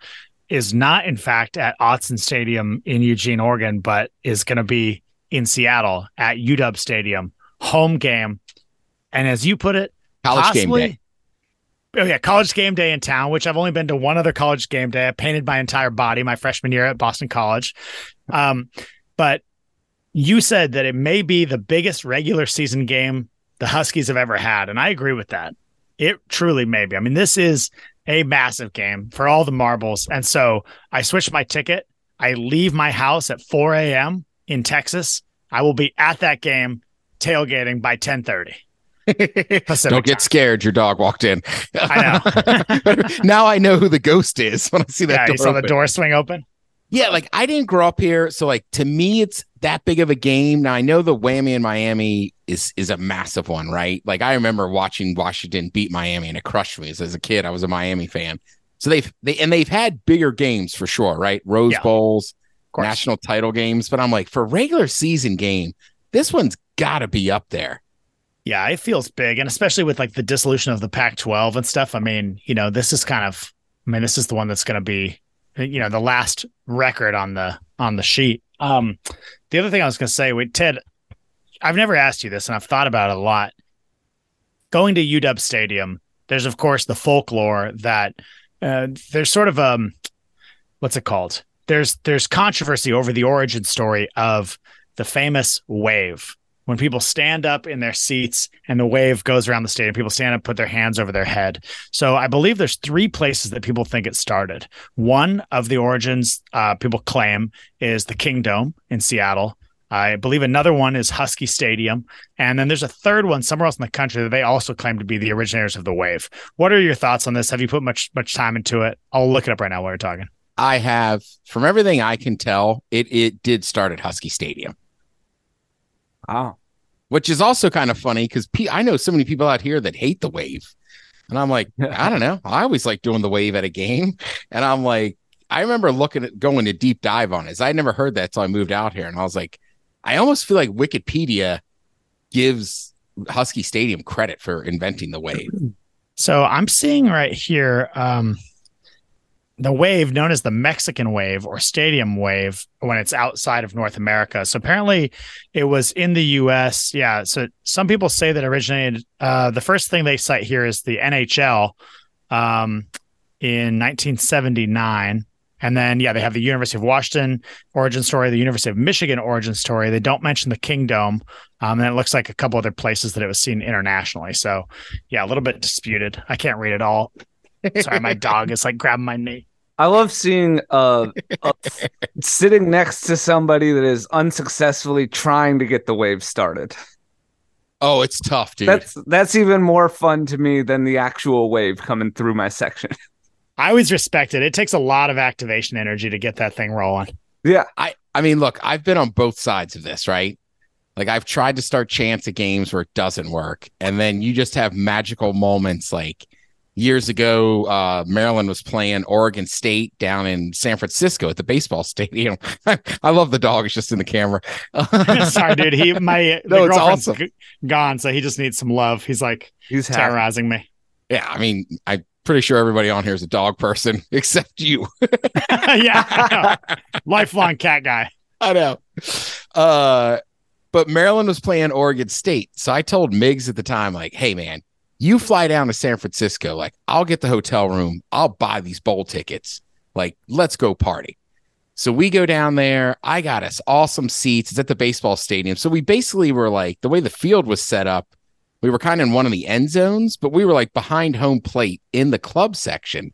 is not in fact at Autzen Stadium in Eugene, Oregon, but is going to be in Seattle at UW Stadium, home game. And as you put it, College possibly, game day. Oh yeah, college game day in town, which I've only been to one other college game day. I painted my entire body my freshman year at Boston College. Um, but you said that it may be the biggest regular season game the Huskies have ever had, and I agree with that. It truly may be. I mean, this is a massive game for all the marbles, and so I switched my ticket. I leave my house at 4 a.m. in Texas. I will be at that game tailgating by 10:30. Pacific Don't get time. scared. Your dog walked in. I know. now I know who the ghost is when I see that Yeah, door. you saw the door swing open. Yeah, like I didn't grow up here, so like to me, it's that big of a game. Now I know the whammy in Miami is is a massive one, right? Like I remember watching Washington beat Miami, and it crushed me. As, as a kid, I was a Miami fan. So they've they and they've had bigger games for sure, right? Rose Yeah. Bowls, national title games. But I'm like, for regular season game, this one's got to be up there. Yeah, it feels big, and especially with like the dissolution of the Pac-12 and stuff. I mean, you know, this is kind of, I mean, this is the one that's going to be, you know, the last record on the on the sheet. Um, the other thing I was going to say, wait, Ted, I've never asked you this, and I've thought about it a lot. Going to UW Stadium, there's of course the folklore that uh, there's sort of um, what's it called? There's there's controversy over the origin story of the famous wave when people stand up in their seats and the wave goes around the stadium people stand up put their hands over their head. So i believe there's three places that people think it started. One of the origins uh, people claim is the Kingdome in seattle. I believe another one is husky stadium. And then there's a third one somewhere else in the country that they also claim to be the originators of the wave. What are your thoughts on this? Have you put much much time into it? I'll look it up right now while we're talking. I have, from everything I can tell, it it did start at Husky Stadium. Wow. which is also kind of funny because P- I know so many people out here that hate the wave. And I'm like, I don't know. I always like doing the wave at a game. And I'm like, I remember looking at going to deep dive on it. I'd never heard that until I moved out here. And I was like, I almost feel like Wikipedia gives Husky Stadium credit for inventing the wave. So I'm seeing right here um, the wave known as the Mexican wave or stadium wave when it's outside of North America. So apparently it was in the US. Yeah. So some people say that originated. Uh, the first thing they cite here is the NHL um, in 1979. And then, yeah, they have the University of Washington origin story, the University of Michigan origin story. They don't mention the Kingdome. Um, and it looks like a couple other places that it was seen internationally. So, yeah, a little bit disputed. I can't read it all. Sorry, my dog is like grabbing my knee. I love seeing uh, uh sitting next to somebody that is unsuccessfully trying to get the wave started. Oh, it's tough, dude. That's that's even more fun to me than the actual wave coming through my section. I always respect it. It takes a lot of activation energy to get that thing rolling. yeah, I I mean, look, I've been on both sides of this, right? Like I've tried to start chance at games where it doesn't work, and then you just have magical moments. Like years ago, uh, Maryland was playing Oregon State down in San Francisco at the baseball stadium. I love the dog; it's just in the camera. Sorry, dude. He my the No, it's awesome. g- gone, so he just needs some love. He's like he's happy. terrorizing me. Yeah, I mean, I'm pretty sure everybody on here is a dog person except you. yeah, lifelong cat guy. I know. Uh, but Maryland was playing Oregon State. So I told Miggs at the time, like, hey, man, you fly down to San Francisco. Like, I'll get the hotel room. I'll buy these bowl tickets. Like, let's go party. So we go down there. I got us awesome seats. It's at the baseball stadium. So we basically were like, the way the field was set up, we were kind of in one of the end zones, but we were like behind home plate in the club section.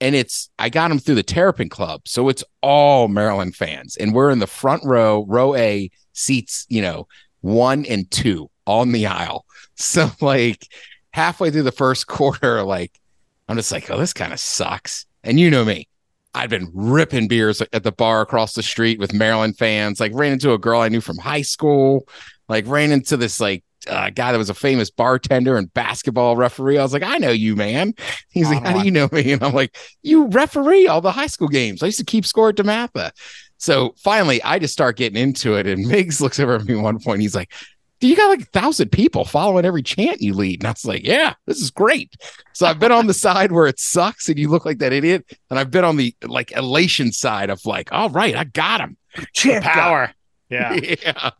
And it's, I got them through the Terrapin Club. So it's all Maryland fans. And we're in the front row, row A, seats, you know, one and two on the aisle. So, like, halfway through the first quarter, like, I'm just like, oh, this kind of sucks. And you know me, I'd been ripping beers at the bar across the street with Maryland fans. Like ran into a girl I knew from high school. Like ran into this like uh, guy that was a famous bartender and basketball referee. I was like, I know you, man. He's like, How do you know me? And I'm like, You referee all the high school games. I used to keep score at DeMatha. So finally, I just start getting into it. And Miggs looks over at me one point. He's like, you got like a thousand people following every chant you lead. And I was like, yeah, this is great. So I've been on the side where it sucks and you look like that idiot. And I've been on the like elation side of like, all right, I got him. Chant power. Yeah. Yeah.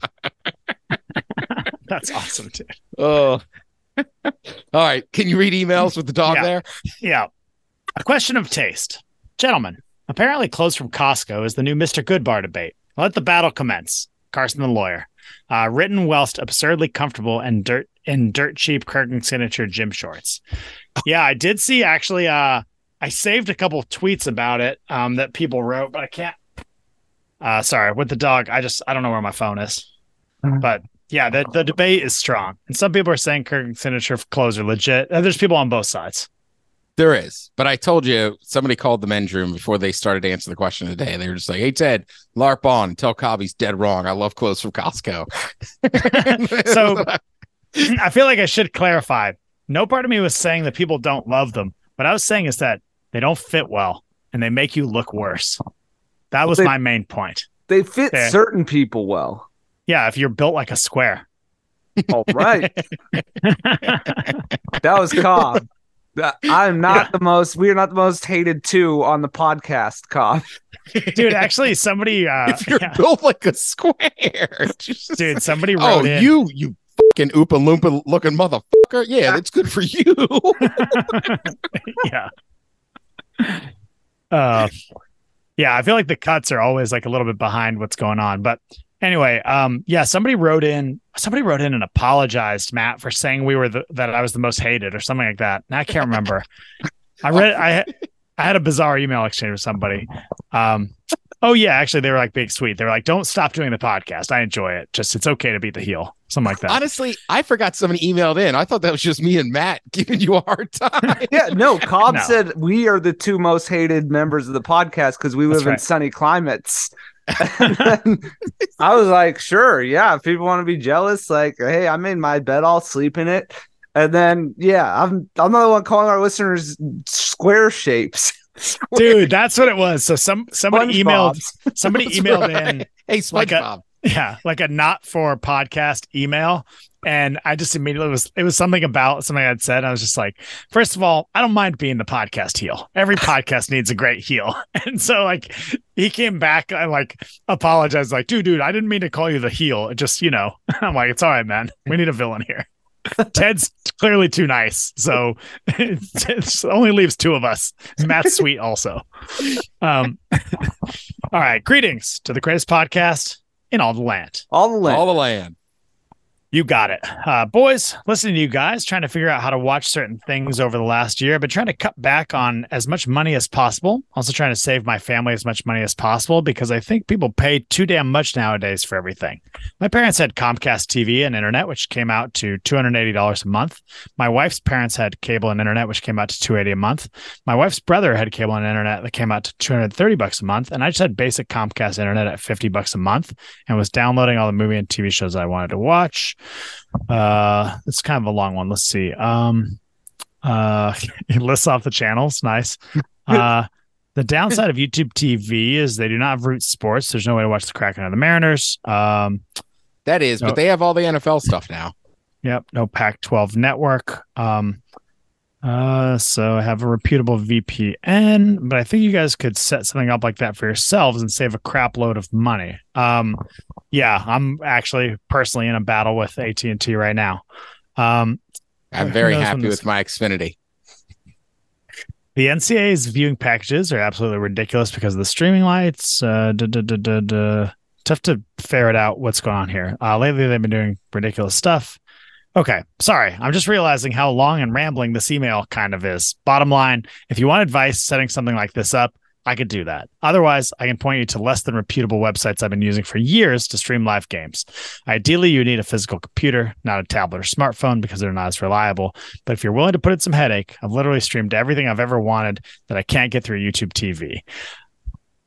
That's awesome, too. Oh. all right. Can you read emails with the dog Yeah. there? Yeah. A question of taste. Gentlemen, apparently clothes from Costco is the new Mr. Goodbar debate. Let the battle commence. Carson the lawyer. Uh, written whilst absurdly comfortable and dirt in dirt cheap Kirkland signature gym shorts. Yeah, I did see actually uh I saved a couple tweets about it um that people wrote, but I can't uh sorry, with the dog, I just I don't know where my phone is. But yeah, the, the debate is strong. And some people are saying Kirkland signature clothes are legit. And there's people on both sides. There is, but I told you somebody called the men's room before they started to answer the question today. They were just like, "Hey Ted, LARP on tell Cobb he's dead wrong. I love clothes from Costco." So- I feel like I should clarify. No part of me was saying that people don't love them. What I was saying is that they don't fit well and they make you look worse. That was They- my main point. They fit Fair. certain people well. Yeah, if you're built like a square. All right. that was Cobb. That- I'm not Yeah. the most. We are not the most hated two on the podcast, Cobb. Dude, actually somebody uh if you're yeah, built like a square, Jesus. dude, somebody oh, wrote in you, you fucking Oompa Loompa looking motherfucker. Yeah, that's good for you. yeah. Uh, yeah, I feel like the cuts are always like a little bit behind what's going on. But anyway, um, yeah, somebody wrote in, somebody wrote in and apologized, Matt, for saying we were the, that I was the most hated or something like that. And I can't remember. I read, I, I had a bizarre email exchange with somebody. Um, oh yeah, actually, they were like big sweet. They were like, "Don't stop doing the podcast. I enjoy it. Just it's okay to be the heel." Something like that. Honestly, I forgot somebody emailed in. I thought that was just me and Matt giving you a hard time. Yeah, no. Cobb No. said we are the two most hated members of the podcast because we That's live in sunny climates. And then I was like, sure, yeah. If people want to be jealous, like, hey, I made my bed, I'll sleep in it. And then, yeah, I'm I'm not the one calling our listeners square shapes. Dude, that's what it was. So some somebody emailed somebody emailed right. in Hey, Like a- SpongeBob. yeah like a not for podcast email and i just immediately was it was something about something i'd said. I was just like first of all i don't mind being the podcast heel. Every podcast needs a great heel. And so like he came back and like apologized like dude dude i didn't mean to call you the heel. It just you know i'm like it's all right man. We need a villain here. Ted's clearly too nice. So it it only leaves two of us. Matt's sweet also. Um all right. Greetings to the greatest podcast in all the land. All the land. All the land. You got it. Uh, boys, listening to you guys, trying to figure out how to watch certain things over the last year, but trying to cut back on as much money as possible. Also trying to save my family as much money as possible because I think people pay too damn much nowadays for everything. My parents had Comcast TV and internet, which came out to $280 a month. My wife's parents had cable and internet, which came out to 280 a month. My wife's brother had cable and internet that came out to 230 bucks a month. And I just had basic Comcast internet at 50 bucks a month and was downloading all the movie and TV shows I wanted to watch. Uh, it's kind of a long one. Let's see. Um, uh, it lists off the channels. Nice. Uh, the downside of YouTube TV is they do not have root sports. There's no way to watch the Kraken or the Mariners. Um, That is, No. but they have all the NFL stuff now. Yep, no Pac-12 network. Um, uh, so I have a reputable VPN, but I think you guys could set something up like that for yourselves and save a crap load of money. Um, yeah, I'm actually personally in a battle with AT and T right now. Um, I'm very happy this- with my Xfinity. the NCAA's viewing packages are absolutely ridiculous because of the streaming lights. Uh, duh, duh, duh. Tough to ferret out what's going on here. Uh, lately, they've been doing ridiculous stuff. Okay, sorry. I'm just realizing how long and rambling this email kind of is. Bottom line, if you want advice setting something like this up, I could do that. Otherwise, I can point you to less than reputable websites I've been using for years to stream live games. Ideally, you need a physical computer, not a tablet or smartphone, because they're not as reliable. But if you're willing to put in some headache, I've literally streamed everything I've ever wanted that I can't get through YouTube TV.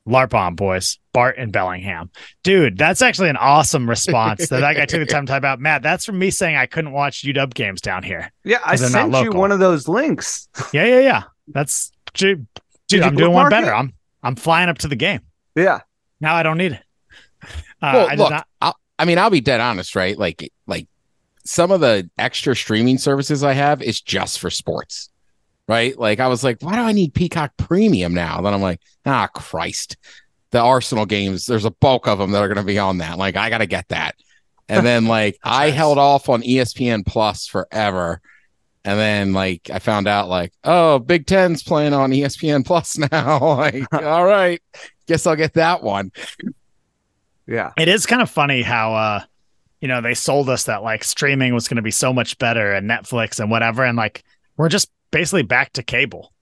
LARP on, boys. Bart and Bellingham. Dude, that's actually an awesome response that that guy took the time to type out. Matt, that's from me saying I couldn't watch UW games down here. Yeah, I they're not sent you one of those links. Yeah, yeah, yeah. That's dude, dude I'm doing one better. it? I'm I'm flying up to the game. Yeah. Now I don't need it. Uh, well, I did look, not I'll, I mean, I'll be dead honest, right? Like, like some of the extra streaming services I have is just for sports, right? Like, I was like, why do I need Peacock Premium now? Then I'm like, ah, Christ, the Arsenal games. There's a bulk of them that are going to be on that. Like, I got to get that. And then like I nice. held off on ESPN Plus forever. And then like I found out like, oh, Big Ten's playing on ESPN Plus now. like, all right, guess I'll get that one. Yeah. it is kind of funny how uh you know they sold us that like streaming was going to be so much better and netflix and whatever and like we're just basically back to cable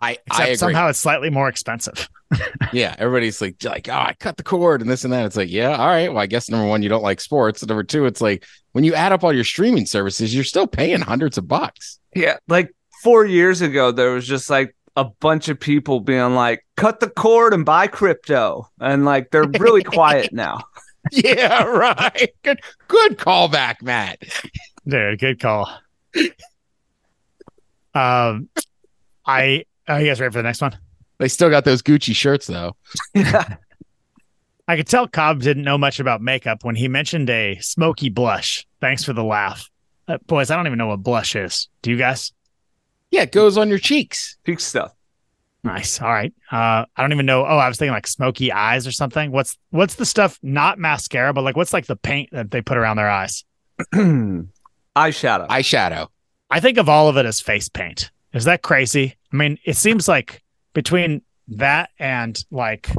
I, I except agree. somehow it's slightly more expensive Yeah, everybody's like, like, oh, I cut the cord and this and that. It's like, yeah, all right. Well, I guess number one, you don't like sports. And number two, it's like when you add up all your streaming services, you're still paying hundreds of bucks. Yeah. Like four years ago, there was just like a bunch of people being like, cut the cord and buy crypto. And like they're really quiet now. yeah, right. Good, good callback, Matt. dude good call um i are you guys ready for the next one They still got those Gucci shirts though. Yeah. i could tell cobb didn't know much about makeup when he mentioned a smoky blush thanks for the laugh uh, boys i don't even know what blush is do you guys Yeah, it goes on your cheeks. Peak stuff. Nice. All right. Uh, I don't even know. Oh, I was thinking like smoky eyes or something. What's what's the stuff? Not mascara, but like what's like the paint that they put around their eyes? Eyeshadow. Eyeshadow. I think of all of it as face paint. Is that crazy? I mean, it seems like between that and like,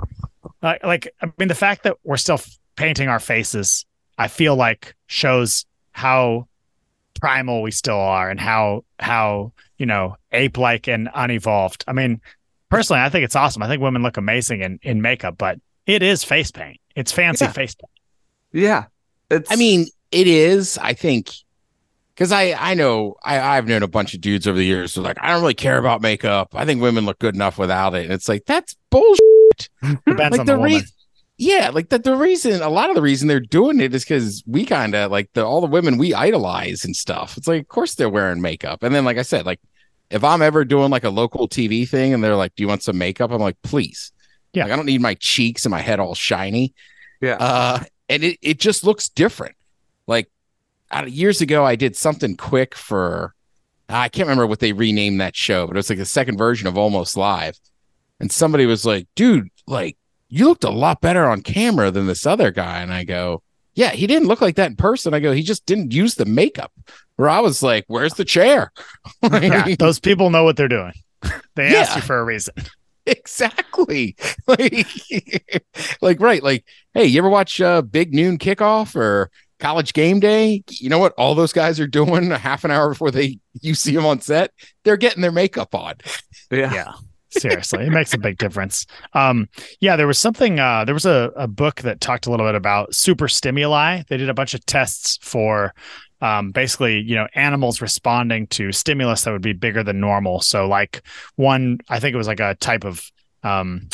like, like I mean, the fact that we're still f- painting our faces, I feel like shows how primal we still are and how how you know ape like and unevolved. I mean, personally, I think it's awesome. I think women look amazing in in makeup, but it is face paint. It's fancy Yeah. face paint. yeah. It's I mean, it is, I think, because I I know I I've known a bunch of dudes over the years who are like I don't really care about makeup. I think women look good enough without it. And it's like that's bullshit. Depends like on the, the reason. Yeah, like that. The reason, a lot of the reason they're doing it is because we kind of like the all the women we idolize and stuff. It's like, of course they're wearing makeup. And then, like I said, like if I'm ever doing like a local TV thing and they're like, "Do you want some makeup?" I'm like, "Please." Yeah. Like I don't need my cheeks and my head all shiny. Yeah. Uh, and it it just looks different. Like I, years ago, I did something quick for I can't remember what they renamed that show, but it was like the second version of Almost Live. And somebody was like, dude, like you looked a lot better on camera than this other guy. And I go, yeah, he didn't look like that in person. I go, he just didn't use the makeup. Where I was like, where's the chair? yeah, those people know what they're doing. They asked you for a reason. exactly. Like, like, right. Like, hey, you ever watch uh, Big Noon Kickoff or College Game Day? You know what all those guys are doing a half an hour before they you see them on set? They're getting their makeup on. yeah. yeah seriously it makes a big difference um yeah there was something uh there was a, a book that talked a little bit about super stimuli they did a bunch of tests for um basically you know animals responding to stimulus that would be bigger than normal so like one i think it was like a type of um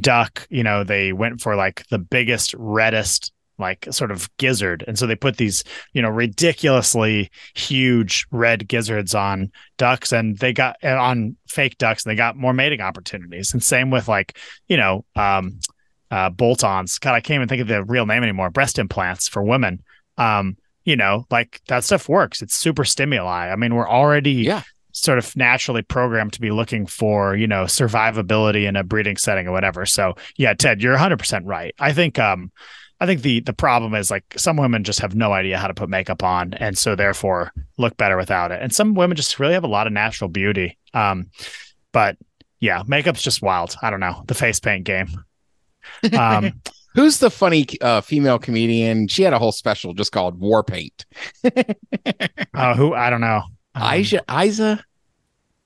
duck you know they went for like the biggest reddest like sort of gizzard. And so they put these you know ridiculously huge red gizzards on ducks and they got on fake ducks and they got more mating opportunities. And same with like you know um uh bolt-ons. God i can't even think of the real name anymore. Breast implants for women. Um you know like that stuff works. It's super stimuli. I mean we're already Yeah. sort of naturally programmed to be looking for you know survivability in a breeding setting or whatever. So yeah ted you're 100% right. I think um I think the the problem is like some women just have no idea how to put makeup on, and so therefore look better without it. And some women just really have a lot of natural beauty. Um, but yeah, makeup's just wild. I don't know the face paint game. Um, Who's the funny uh, female comedian? She had a whole special just called War Paint. uh, who I don't know. Um, Aisha, Isa?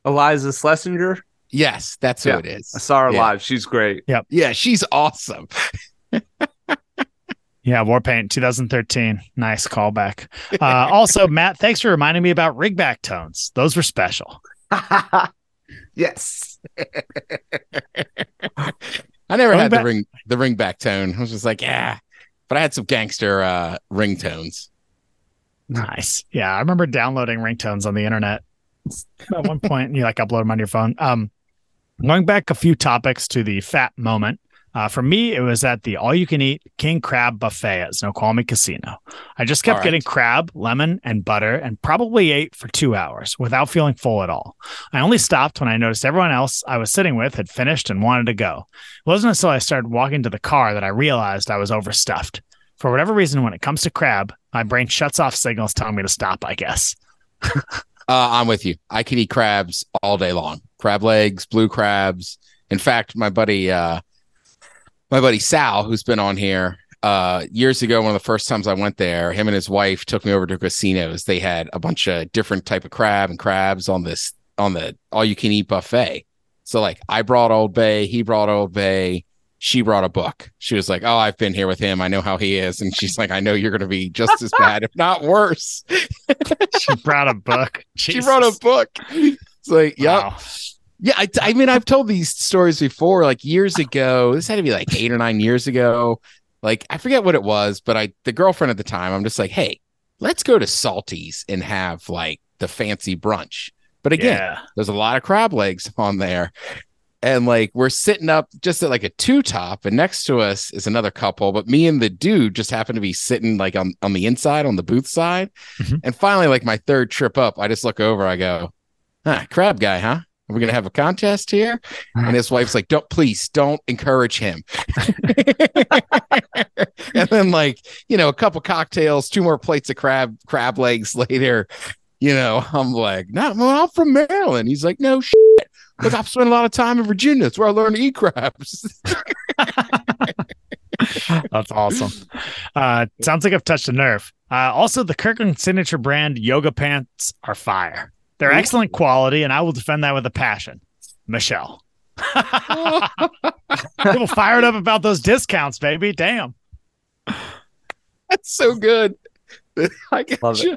Iliza Shlesinger. Yes, that's who Yeah. it is. I saw her Yeah. live. She's great. Yep. Yeah, she's awesome. Yeah, Warpaint 2013. Nice callback. Uh, also, Matt, thanks for reminding me about ringback tones. Those were special. yes. I never Going had back- the ring the ringback tone. I was just like, yeah. But I had some gangster uh ringtones. Nice. Yeah, I remember downloading ringtones on the internet at one point. You like upload them on your phone. Um, going back a few topics to the fat moment. Uh, for me, it was at the all-you-can-eat king crab buffet at Snoqualmie Casino. I just kept All right. getting crab, lemon, and butter, and probably ate for two hours without feeling full at all. I only stopped when I noticed everyone else I was sitting with had finished and wanted to go. It wasn't until I started walking to the car that I realized I was overstuffed. For whatever reason, when it comes to crab, my brain shuts off signals telling me to stop, I guess. Uh, I'm with you. I could eat crabs all day long. Crab legs, blue crabs. In fact, my buddy, uh, my buddy Sal, who's been on here uh, years ago, one of the first times I went there, him and his wife took me over to casinos. They had a bunch of different type of crab and crabs on this on the all you can eat buffet. So like, I brought Old Bay, he brought Old Bay. She brought a book. She was like, "Oh, I've been here with him. I know how he is." And she's like, "I know you're going to be just as bad, if not worse." She brought a book. She wrote a book. It's like, yep. Wow. Yeah, I, I mean, I've told these stories before, like years ago. This had to be like eight or nine years ago. Like, I forget what it was, but I, the girlfriend at the time, I'm just like, hey, let's go to Salty's and have like the fancy brunch. But again, Yeah. there's a lot of crab legs on there. And like, we're sitting up just at like a two top, and next to us is another couple. But me and the dude just happen to be sitting like on, on the inside, on the booth side. Mhm. And finally, like my third trip up, I just look over, I go, ah, crab guy, huh? Are we gonna have a contest here? And his wife's like, "Don't please, don't encourage him." and then, like, you know, a couple cocktails, two more plates of crab crab legs later, you know, I'm like, "No, well, I'm from Maryland." He's like, "No shit. Look, I've spent a lot of time in Virginia. That's where I learned to eat crabs." That's awesome. Uh, sounds like I've touched a nerve. Uh, also, the Kirkland signature brand yoga pants are fire. They're Ooh. excellent quality, and I will defend that with a passion. Michelle. People fired up about those discounts, baby. Damn. That's so good. I get Love you.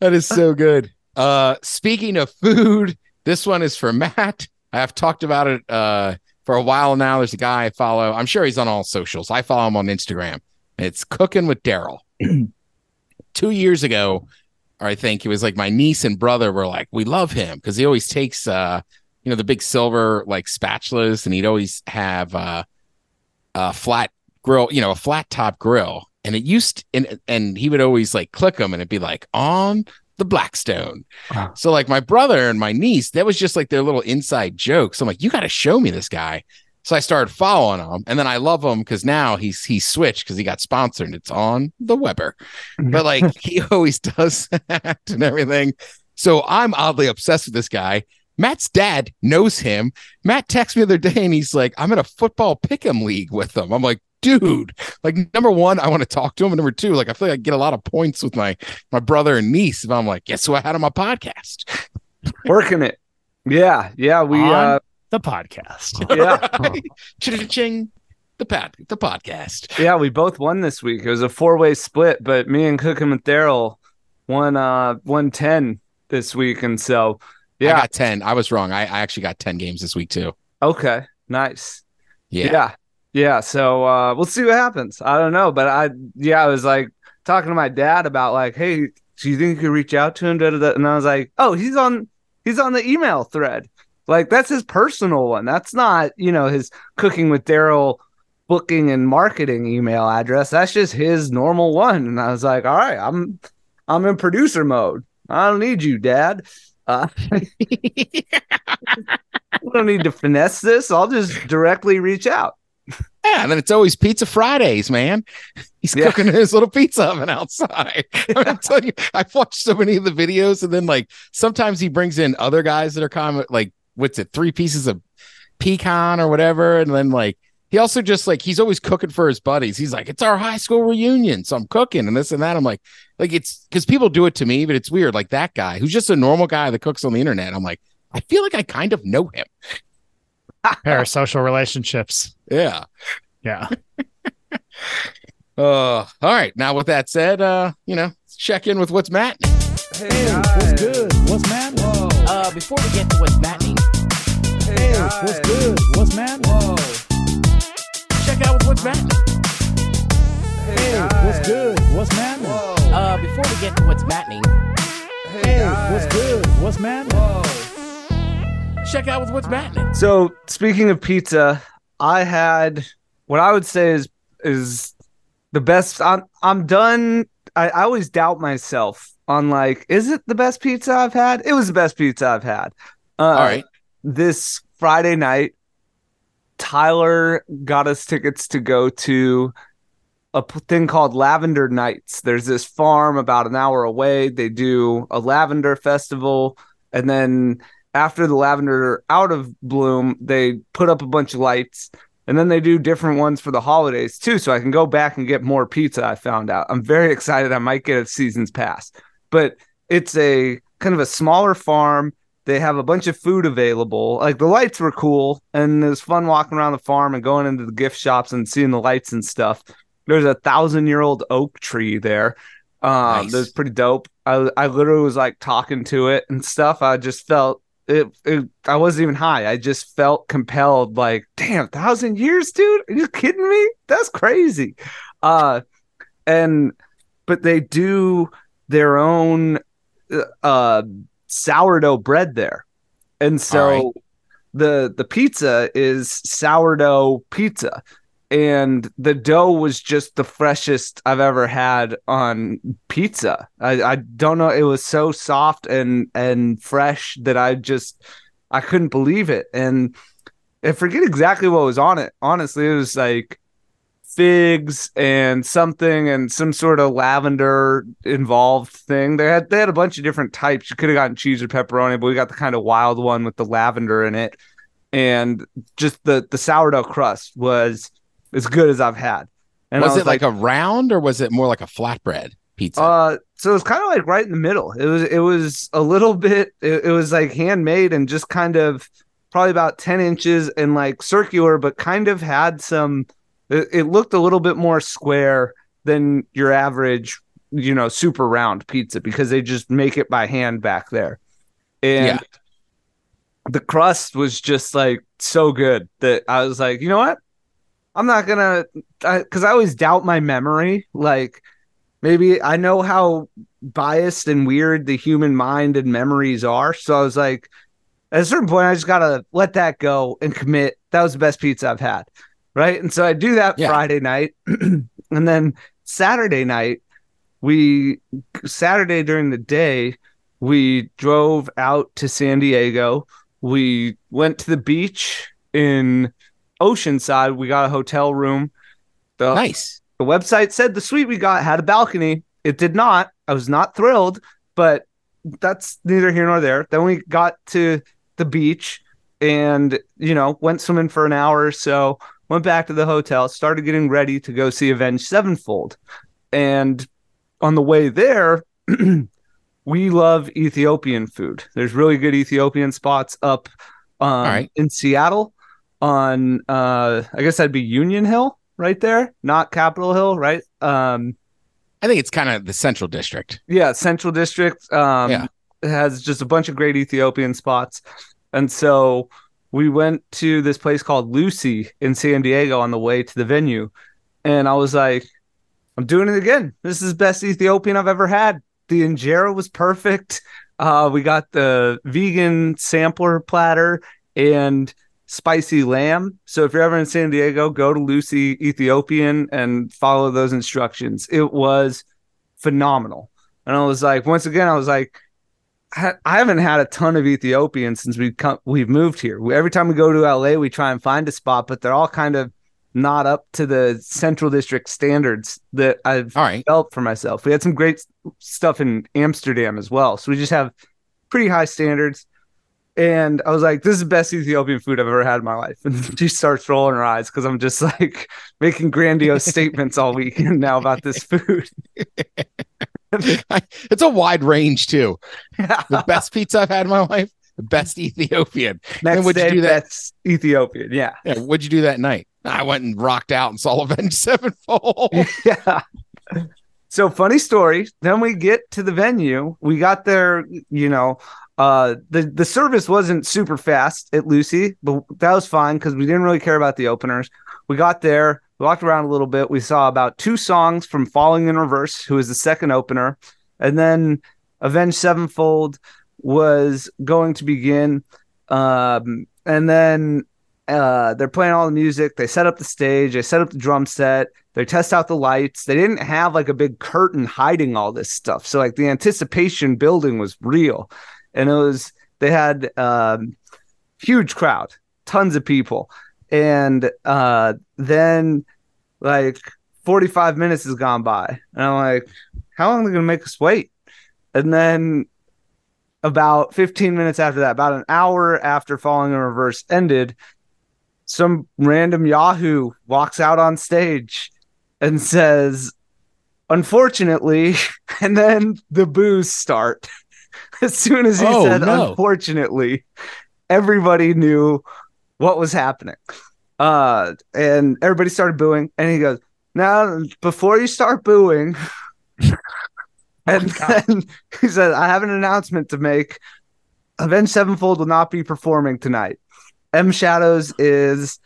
That is so good. Uh speaking of food, this one is for Matt. I have talked about it uh for a while now. There's a guy I follow. I'm sure he's on all socials. I follow him on Instagram. It's cooking with Daryl. Two years ago, or I think it was like my niece and brother were like, we love him because he always takes uh you know the big silver like spatulas and he'd always have uh a flat grill, you know, a flat top grill. And it used and and he would always like click them and it'd be like on the Blackstone. Ah. So like my brother and my niece, that was just like their little inside jokes. I'm like, you got to show me this guy. So I started following him, and then I love him because now he's he's switched because he got sponsored. And it's on the Weber, but like he always does that and everything. So I'm oddly obsessed with this guy. Matt's dad knows him. Matt texted me the other day and he's like, I'm in a football pick'em league with them. I'm like, dude, like number one, I want to talk to him. And number two, like I feel like I get a lot of points with my my brother and niece if I'm like, guess who I had on my podcast? Working it. Yeah, yeah. We On uh the podcast. yeah. Ching the pad the podcast. Yeah, we both won this week. It was a four way split, but me and Cookham and Daryl won uh won ten this week. And so I yeah, got 10. I was wrong. I, I actually got 10 games this week too. okay. Nice. Yeah. Yeah. Yeah. So uh we'll see what happens. I don't know. But I yeah, I was like talking to my dad about like, hey, do you think you could reach out to him? And I was like, oh, he's on he's on the email thread. Like that's his personal one. That's not, you know, his cooking with Daryl booking and marketing email address. That's just his normal one. And I was like, all right, I'm I'm in producer mode. I don't need you, Dad. Uh, I don't need to finesse this. I'll just directly reach out. Yeah, and then it's always Pizza Fridays, man. He's Yeah. cooking in his little pizza oven outside. I'm telling you, I've watched so many of the videos, and then like sometimes he brings in other guys that are kind of like, what's it, three pieces of pecan or whatever, and then like he also just like he's always cooking for his buddies. He's like, it's our high school reunion, so I'm cooking and this and that. I'm like, like it's because people do it to me, but it's weird. Like that guy who's just a normal guy that cooks on the internet. I'm like, I feel like I kind of know him. Parasocial relationships. Yeah. Yeah. Uh, all right. Now, with that said, uh, you know, check in with what's Matt. Hey, What's good? What's man? Whoa. Uh, before we get to what's Matt Hey, what's good? What's man? Whoa. check out what's happening. Hey, what's good? What's happening? Uh, before we get to what's mattening, Hey, what's good? What's happening? Check out what's happening. So speaking of pizza, I had what I would say is is the best. I'm I'm done. I, I always doubt myself on like, is it the best pizza I've had? It was the best pizza I've had. Uh, All right. This Friday night, Tyler got us tickets to go to a thing called Lavender Nights. There's this farm about an hour away. They do a lavender festival, and then after the lavender out of bloom, they put up a bunch of lights, and then they do different ones for the holidays too. So I can go back and get more pizza. I found out. I'm very excited. I might get a season's pass, but it's a kind of a smaller farm. They have a bunch of food available. Like the lights were cool, and it was fun walking around the farm and going into the gift shops and seeing the lights and stuff. There's a thousand year old oak tree there. Um, Nice. that was pretty dope. I I literally was like talking to it and stuff. I just felt it, it. I wasn't even high. I just felt compelled. Like, damn, thousand years, dude. Are you kidding me? That's crazy. Uh, and but they do their own uh sourdough bread there, and so right. the the pizza is sourdough pizza and the dough was just the freshest I've ever had on pizza. I, I don't know. It was so soft and and fresh that I just I couldn't believe it. And I forget exactly what was on it. Honestly, it was like figs and something and some sort of lavender involved thing. They had they had a bunch of different types. You could have gotten cheese or pepperoni, but we got the kind of wild one with the lavender in it. And just the the sourdough crust was as good as I've had. And I was, it like, a round or was it more like a flatbread pizza? uh, so it was kind of like right in the middle. It was it was a little bit. It, it was like handmade and just kind of probably about ten inches and like circular, but kind of had some. It, it looked a little bit more square than your average, you know, super round pizza because they just make it by hand back there, and Yeah. the crust was just like so good that I was like, you know what, I'm not gonna, because I always doubt my memory, like maybe I know how biased and weird the human mind and memories are. So I was like, at a certain point, I just gotta let that go and commit. That was the best pizza I've had. Right. And so I do that Yeah. Friday night. and then Saturday night, we Saturday during the day, we drove out to San Diego. We went to the beach in Oceanside. We got a hotel room. The, nice. the website said the suite we got had a balcony. It did not. I was not thrilled, but that's neither here nor there. Then we got to the beach and, you know, went swimming for an hour or so, went back to the hotel, started getting ready to go see Avenged Sevenfold. And on the way there, we love Ethiopian food. There's really good Ethiopian spots up um, right. in Seattle on, uh, I guess that'd be Union Hill right there, not Capitol Hill, right? Um, I think it's kind of the central district. yeah, Central District. Um, Yeah. it has just a bunch of great Ethiopian spots, and so we went to this place called Lucy in San Diego on the way to the venue, and I was like, "I'm doing it again. This is the best Ethiopian I've ever had. The injera was perfect. Uh, we got the vegan sampler platter and." Spicy lamb. So if you're ever in San Diego, go to Lucy Ethiopian and follow those instructions. It was phenomenal. And I was like, once again, I was like, I haven't had a ton of Ethiopian since we've come, we've moved here. We- Every time we go to LA, we try and find a spot, but they're all kind of not up to the Central District standards that I've All right. developed for myself. We had some great stuff in Amsterdam as well, so we just have pretty high standards. And I was like, "This is the best Ethiopian food I've ever had in my life." And she starts rolling her eyes because I'm just like making grandiose statements all weekend now about this food. it's a wide range too. The best pizza I've had in my life, the best Ethiopian. Next would you do that? that's Ethiopian. Yeah. Yeah, what'd you do that night? I went and rocked out and saw Avenged Sevenfold. yeah. So funny story. Then we get to the venue. We got there, you know, uh the the service wasn't super fast at Lucy, but that was fine because we didn't really care about the openers. We got there, we walked around a little bit. We saw about two songs from Falling in Reverse, who is the second opener, and then Avenged Sevenfold was going to begin. Um, and then uh, they're playing all the music. They set up the stage. They set up the drum set. They test out the lights. They didn't have like a big curtain hiding all this stuff. So like the anticipation building was real, and it was they had um, huge crowd, tons of people, and uh, then like 45 minutes has gone by, and I'm like, how long are they gonna make us wait? And then about 15 minutes after that, about an hour after Falling in Reverse ended, some random Yahoo walks out on stage and says, Unfortunately, and then the boos start. as soon as he Oh, said, no. Unfortunately, everybody knew what was happening. Uh, and everybody started booing, and he goes, Now, before you start booing, and then he said, I have an announcement to make. Avenged Sevenfold will not be performing tonight. M Shadows is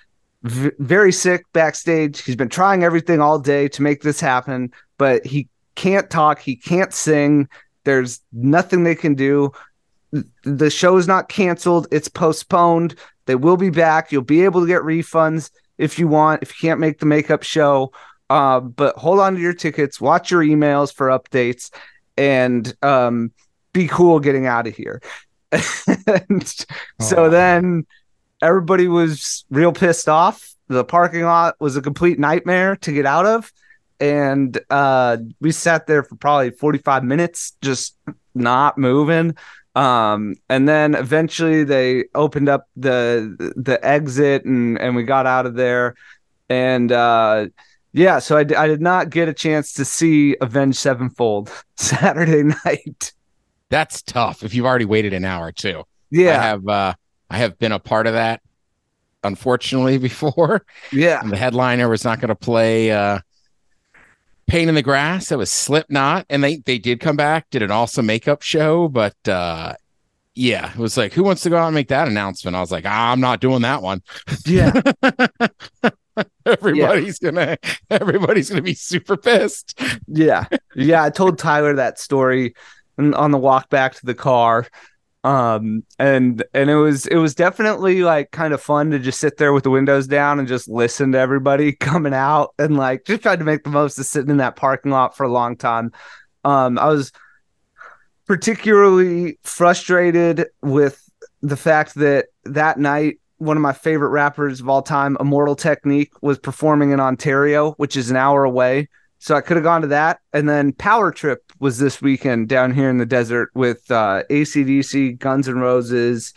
v- very sick backstage. He's been trying everything all day to make this happen, but he can't talk. He can't sing. There's nothing they can do. The show is not canceled. It's postponed. They will be back. You'll be able to get refunds if you want, if you can't make the makeup show. Uh, but hold on to your tickets, watch your emails for updates, and um, be cool getting out of here. and so then everybody was real pissed off. The parking lot was a complete nightmare to get out of. And uh, we sat there for probably 45 minutes, just not moving. Um, and then eventually they opened up the the exit and and we got out of there. And uh, yeah, so I, d- I did not get a chance to see Avenged Sevenfold Saturday night. That's tough if you've already waited an hour too. Yeah, I have uh I have been a part of that unfortunately before. yeah, And the headliner was not going to play uh Pain in the Grass. It was Slipknot and they they did come back, did an awesome makeup show, but uh yeah, it was like who wants to go out and make that announcement? I was like, ah, I'm not doing that one. yeah. everybody's gonna everybody's gonna be super pissed. Yeah. Yeah. I told Tyler that story on the walk back to the car. Um and and it was it was definitely like kind of fun to just sit there with the windows down and just listen to everybody coming out and like just tried to make the most of sitting in that parking lot for a long time. Um I was particularly frustrated with the fact that that night one of my favorite rappers of all time, Immortal Technique, was performing in Ontario, which is an hour away. So I could have gone to that. And then Power Trip was this weekend down here in the desert with uh, ACDC, Guns N' Roses,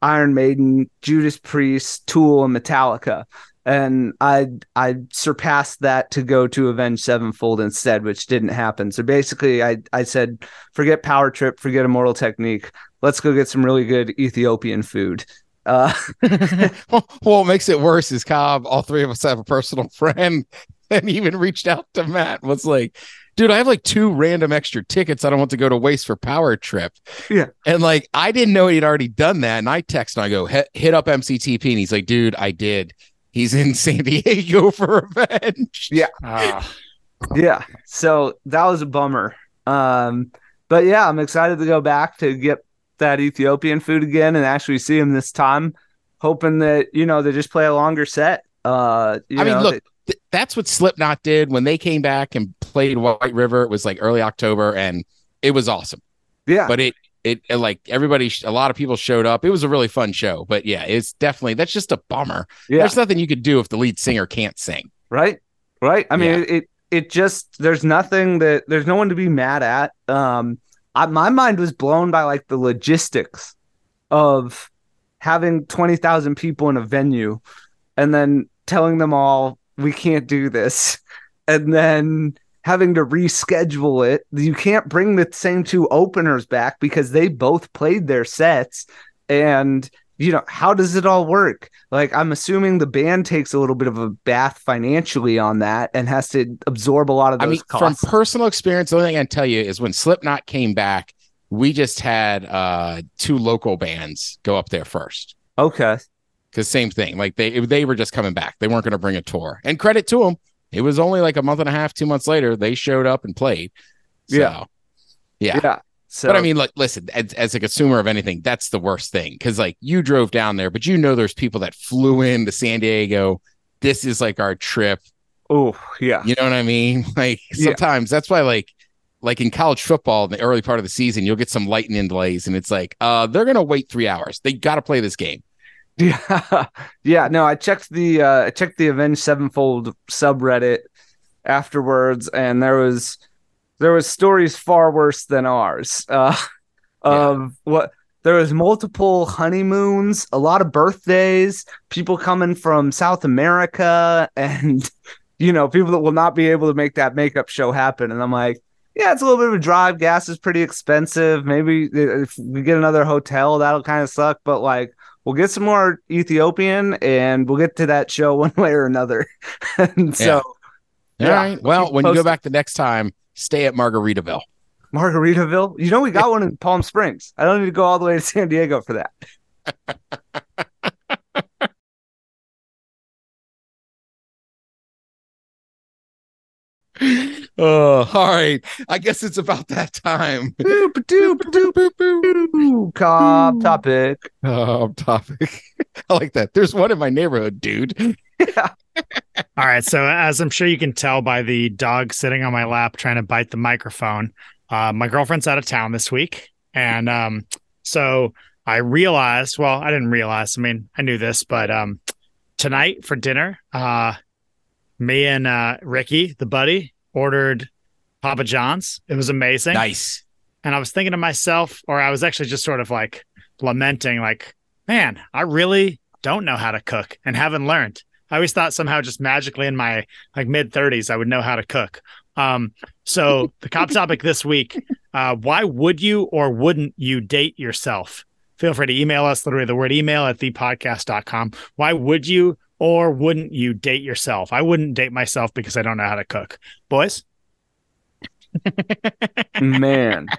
Iron Maiden, Judas Priest, Tool, and Metallica. And I I surpassed that to go to Avenged Sevenfold instead, which didn't happen. So basically, I I said, forget Power Trip, forget Immortal Technique. Let's go get some really good Ethiopian food. Uh, well, what makes it worse is Cobb, all three of us have a personal friend and even reached out to Matt, was like, dude, I have like two random extra tickets I don't want to go to waste for Power Trip. Yeah. And like, I didn't know he'd already done that. And I text and I go, hit, hit up MCTP. And he's like, dude, I did. He's in San Diego for revenge. Yeah. Ah, yeah so that was a bummer um but yeah i'm excited to go back to get that ethiopian food again and actually see him this time hoping that you know they just play a longer set uh you I mean, know, look, they- th- that's what Slipknot did when they came back and played White River. It was like early October and it was awesome. yeah. But it it it, like everybody sh- a lot of people showed up. It was a really fun show but yeah it's definitely that's just a bummer. Yeah. There's nothing you could do if the lead singer can't sing. Right. Right. I mean Yeah. it, it it just there's nothing that there's no one to be mad at. Um I, my mind was blown by like the logistics of having 20,000 people in a venue and then telling them all we can't do this. And then having to reschedule it you can't bring the same two openers back because they both played their sets. And you know how does it all work? Like i'm assuming the band takes a little bit of a bath financially on that and has to absorb a lot of i those mean costs. from personal experience the only thing i can tell you is when slipknot came back we just had uh two local bands go up there first. Okay because same thing. Like they they were just coming back. They weren't going to bring a tour. And credit to them, it was only like a month and a half, two months later, they showed up and played. So, Yeah. yeah. Yeah. So, But I mean, like, listen, as, as a consumer of anything, that's the worst thing because, like, you drove down there, but you know, there's people that flew in to San Diego. This is like our trip. oh yeah, You know what I mean? Like, Yeah. sometimes that's why, like, like in college football, in the early part of the season, you'll get some lightning delays, and it's like, uh, they're gonna wait three hours. They got to play this game. yeah, yeah. No, I checked the uh, I checked the Avenged Sevenfold subreddit afterwards, and there was there was stories far worse than ours. Uh, of what there was multiple honeymoons, a lot of birthdays, people coming from South America, and you know people that will not be able to make that makeup show happen. And I'm like, yeah, it's a little bit of a drive. Gas is pretty expensive. Maybe if we get another hotel, that'll kind of suck. But like, we'll get some more Ethiopian, and we'll get to that show one way or another. and so, All Yeah. right. Well, when you go back the next time, stay at Margaritaville. Margaritaville, you know, we got one in Palm Springs. I don't need to go all the way to San Diego for that. Oh, all right. I guess it's about that time. Boop, doop, doop, doop. Cop topic. Oh, topic. I like that. There's one in my neighborhood, dude. Yeah. All right. So, as I'm sure you can tell by the dog sitting on my lap trying to bite the microphone, uh, my girlfriend's out of town this week. And um, so I realized, well, I didn't realize, I mean, I knew this, but um, tonight for dinner, uh, me and uh, Ricky, the buddy, ordered Papa John's. It was amazing. Nice. And I was thinking to myself, or I was actually just sort of like lamenting, like, man, I really don't know how to cook and haven't learned. I always thought somehow just magically in my like mid 30s I would know how to cook. Um, so the cop topic this week, uh, why would you or wouldn't you date yourself? Feel free to email us, literally the word email at thepodcast.com. Why would you or wouldn't you date yourself? I wouldn't date myself because I don't know how to cook. Boys? Man.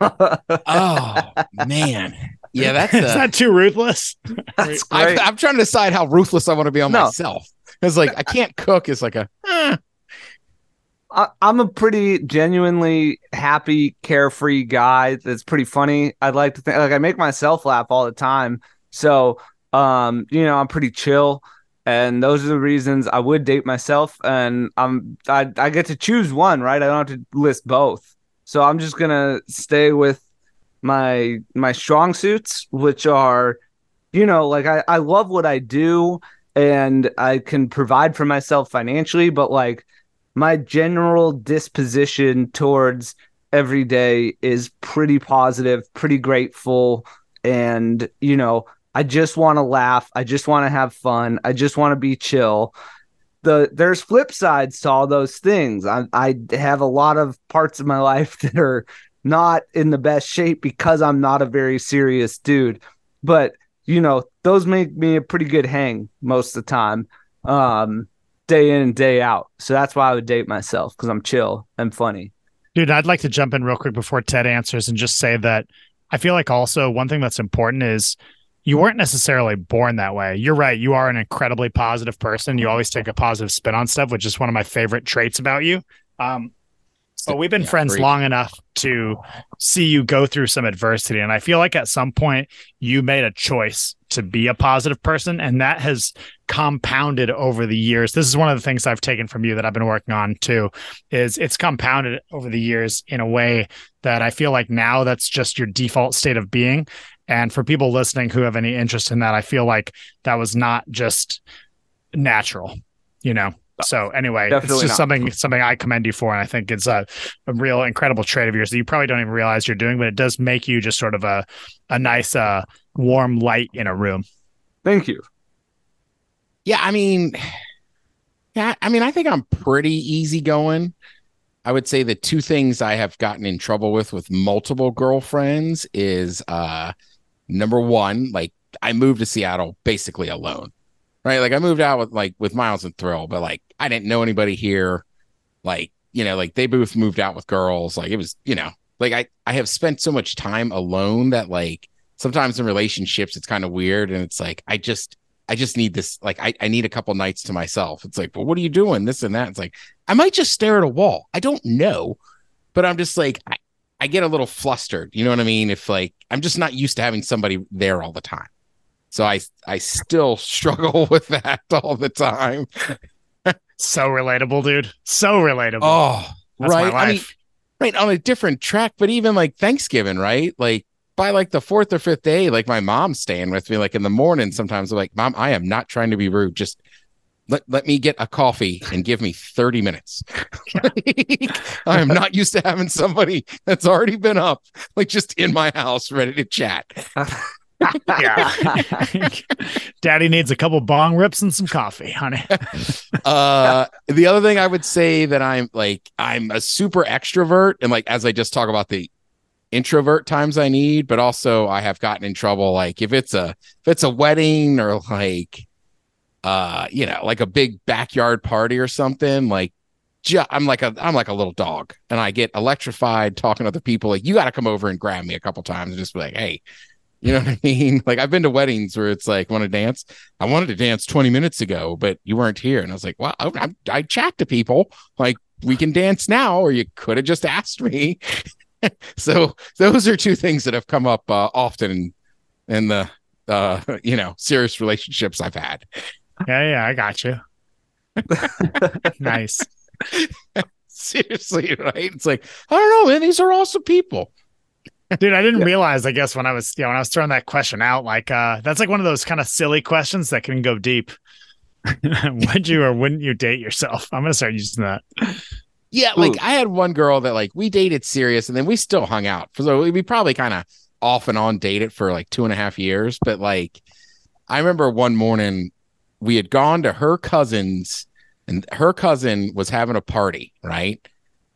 Oh man. Yeah, that's Is uh, that too ruthless? That's I, great. I'm trying to decide how ruthless I want to be on No. myself. It's like I can't cook. It's like a eh. I, I'm a pretty genuinely happy, carefree guy. That's pretty funny. I'd like to think like I make myself laugh all the time. So, um, you know, I'm pretty chill, and those are the reasons I would date myself. And I'm I I get to choose one, right? I don't have to list both. So I'm just gonna stay with my my strong suits, which are, you know, like I I love what I do, and I can provide for myself financially, but like my general disposition towards every day is pretty positive, pretty grateful. And, you know, I just want to laugh. I just want to have fun. I just want to be chill. The there's flip sides to all those things. I I have a lot of parts of my life that are not in the best shape because I'm not a very serious dude. But, you know, those make me a pretty good hang most of the time. Um day in and day out. So that's why I would date myself because I'm chill and funny. Dude, I'd like to jump in real quick before Ted answers and just say that I feel like also one thing that's important is you weren't necessarily born that way. You're right. You are an incredibly positive person. You always take a positive spin on stuff, which is one of my favorite traits about you. Um, but we've been Yeah, friends great. long enough to see you go through some adversity. And I feel like at some point you made a choice to be a positive person, and that has compounded over the years. This is one of the things I've taken from you that I've been working on too, is it's compounded over the years in a way that I feel like now that's just your default state of being. And for people listening who have any interest in that, I feel like that was not just natural, you know. So anyway, Definitely it's just not. something something I commend you for, and I think it's a, a real incredible trait of yours that you probably don't even realize you're doing, but it does make you just sort of a a nice uh warm light in a room. Thank you. Yeah, I mean, yeah, I mean, I think I'm pretty easygoing. I would say the two things I have gotten in trouble with with multiple girlfriends is uh number one, like I moved to Seattle basically alone. Right? Like I moved out with like with Miles and Thrill, but like I didn't know anybody here. Like, you know, like they both moved out with girls. Like it was, you know, like I I have spent so much time alone that like sometimes in relationships it's kind of weird and it's like I just I just need this like I, I need a couple nights to myself. It's like, well, what are you doing? This and that. It's like I might just stare at a wall. I don't know. But I'm just like I, I get a little flustered. You know what I mean? If like I'm just not used to having somebody there all the time. So I I still struggle with that all the time. So relatable, dude. So relatable. Oh, That's right. my I mean, right on a different track, but even like Thanksgiving, right? Like by like the fourth or fifth day, like my mom's staying with me. Like in the morning, sometimes I'm like, Mom, I am not trying to be rude. Just let, let me get a coffee and give me 30 minutes. Like, I am not used to having somebody that's already been up, like just in my house, ready to chat. yeah. Daddy needs a couple bong rips and some coffee, honey. uh the other thing i would say that i'm like i'm a super extrovert and like as i just talk about the introvert times i need but also i have gotten in trouble like if it's a if it's a wedding or like uh you know like a big backyard party or something like ju- i'm like a i'm like a little dog and i get electrified talking to other people like you got to come over and grab me a couple times and just be like hey you know what I mean? Like I've been to weddings where it's like, want to dance? I wanted to dance 20 minutes ago, but you weren't here. And I was like, well, I, I, I chat to people like we can dance now, or you could have just asked me. so those are two things that have come up uh, often in, in the, uh, you know, serious relationships I've had. Yeah, yeah, I got you. nice. Seriously, right? It's like, I don't know, man. These are awesome people. Dude, I didn't realize, I guess, when I was, yeah, when I was throwing that question out, like, uh, that's like one of those kind of silly questions that can go deep. Would you or wouldn't you date yourself? I'm going to start using that. Yeah, like Ooh. I had one girl that like we dated serious and then we still hung out. So we probably kind of off and on dated for like two and a half years. But like I remember one morning we had gone to her cousin's and her cousin was having a party, right?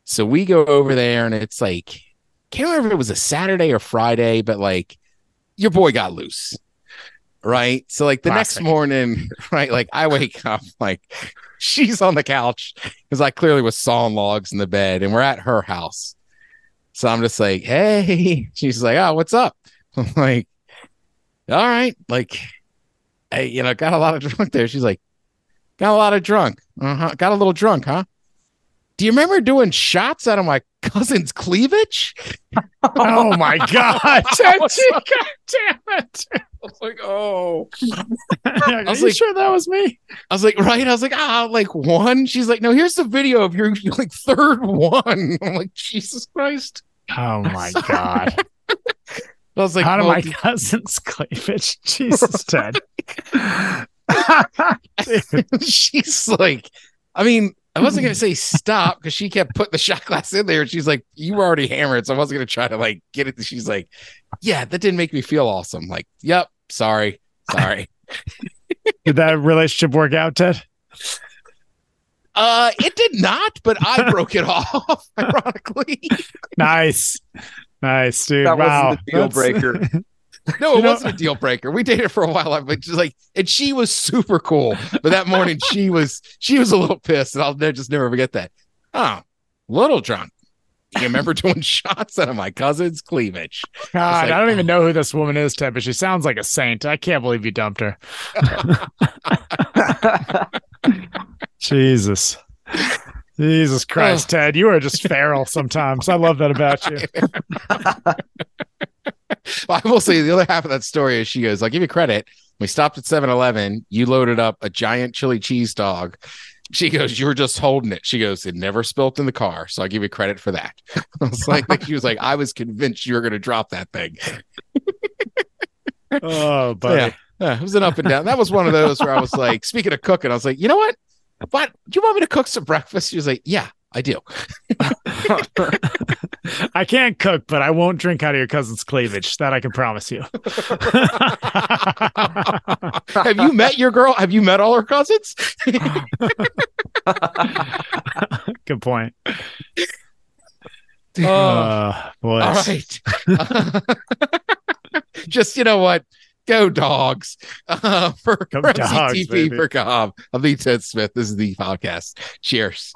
So we go over there and it's like can't remember if it was a Saturday or Friday, but like your boy got loose. Right. So like the Classic. next morning, right? Like I wake up like she's on the couch because I clearly was sawing logs in the bed and we're at her house. So I'm just like, hey, she's like, oh, what's up? I'm like, all right. Like, hey, you know, got a lot of drunk there. She's like, got a lot of drunk. Uh-huh. Got a little drunk, huh? Do you remember doing shots out of my cousin's cleavage? Oh my God. God damn it. I was like, oh. Are was like- sure that was me? I was like, right. I was like, ah, like one. She's like, no, here's the video of your like third one. I'm like, Jesus Christ. Oh my God. I was like, Out of well, my cousin's cleavage. Jesus, Ted. she's like, I mean, I wasn't gonna say stop because she kept putting the shot glass in there. And she's like, you were already hammered, so I wasn't gonna try to like get it. She's like, yeah, that didn't make me feel awesome. Like, yep, sorry, sorry. Did that relationship work out, Ted? uh, it did not, but I broke it off. Ironically, Nice. Nice, dude. That wow. wasn't the deal That's- breaker. no, it You wasn't a deal breaker. We dated for a while, but just like, and she was super cool. But that morning, she was she was a little pissed, and I'll just never forget that. Oh, little drunk. You remember doing shots out of my cousin's cleavage? God, like, I don't oh. even know who this woman is, Ted, but she sounds like a saint. I can't believe you dumped her. Jesus. Jesus Christ, Ted. You are just feral sometimes. I love that about you. I will say the other half of that story is she goes, I'll give you credit. We stopped at 7 Eleven. You loaded up a giant chili cheese dog. She goes, You were just holding it. She goes, It never spilt in the car. So I'll give you credit for that. I was like, she was like, I was convinced you were going to drop that thing. Oh, buddy. Yeah. Yeah, it was an up and down. That was one of those where I was like, speaking of cooking, I was like, you know what? What do you want me to cook some breakfast? She was like, Yeah, I do. I can't cook, but I won't drink out of your cousin's cleavage. That I can promise you. Have you met your girl? Have you met all her cousins? Good point. Oh, Uh, boy. all right. Just you know what? Go dogs. Uh, for Go for dogs, MCTP baby. for Cobb. I'm Lee Ted Smith. This is the podcast. Cheers.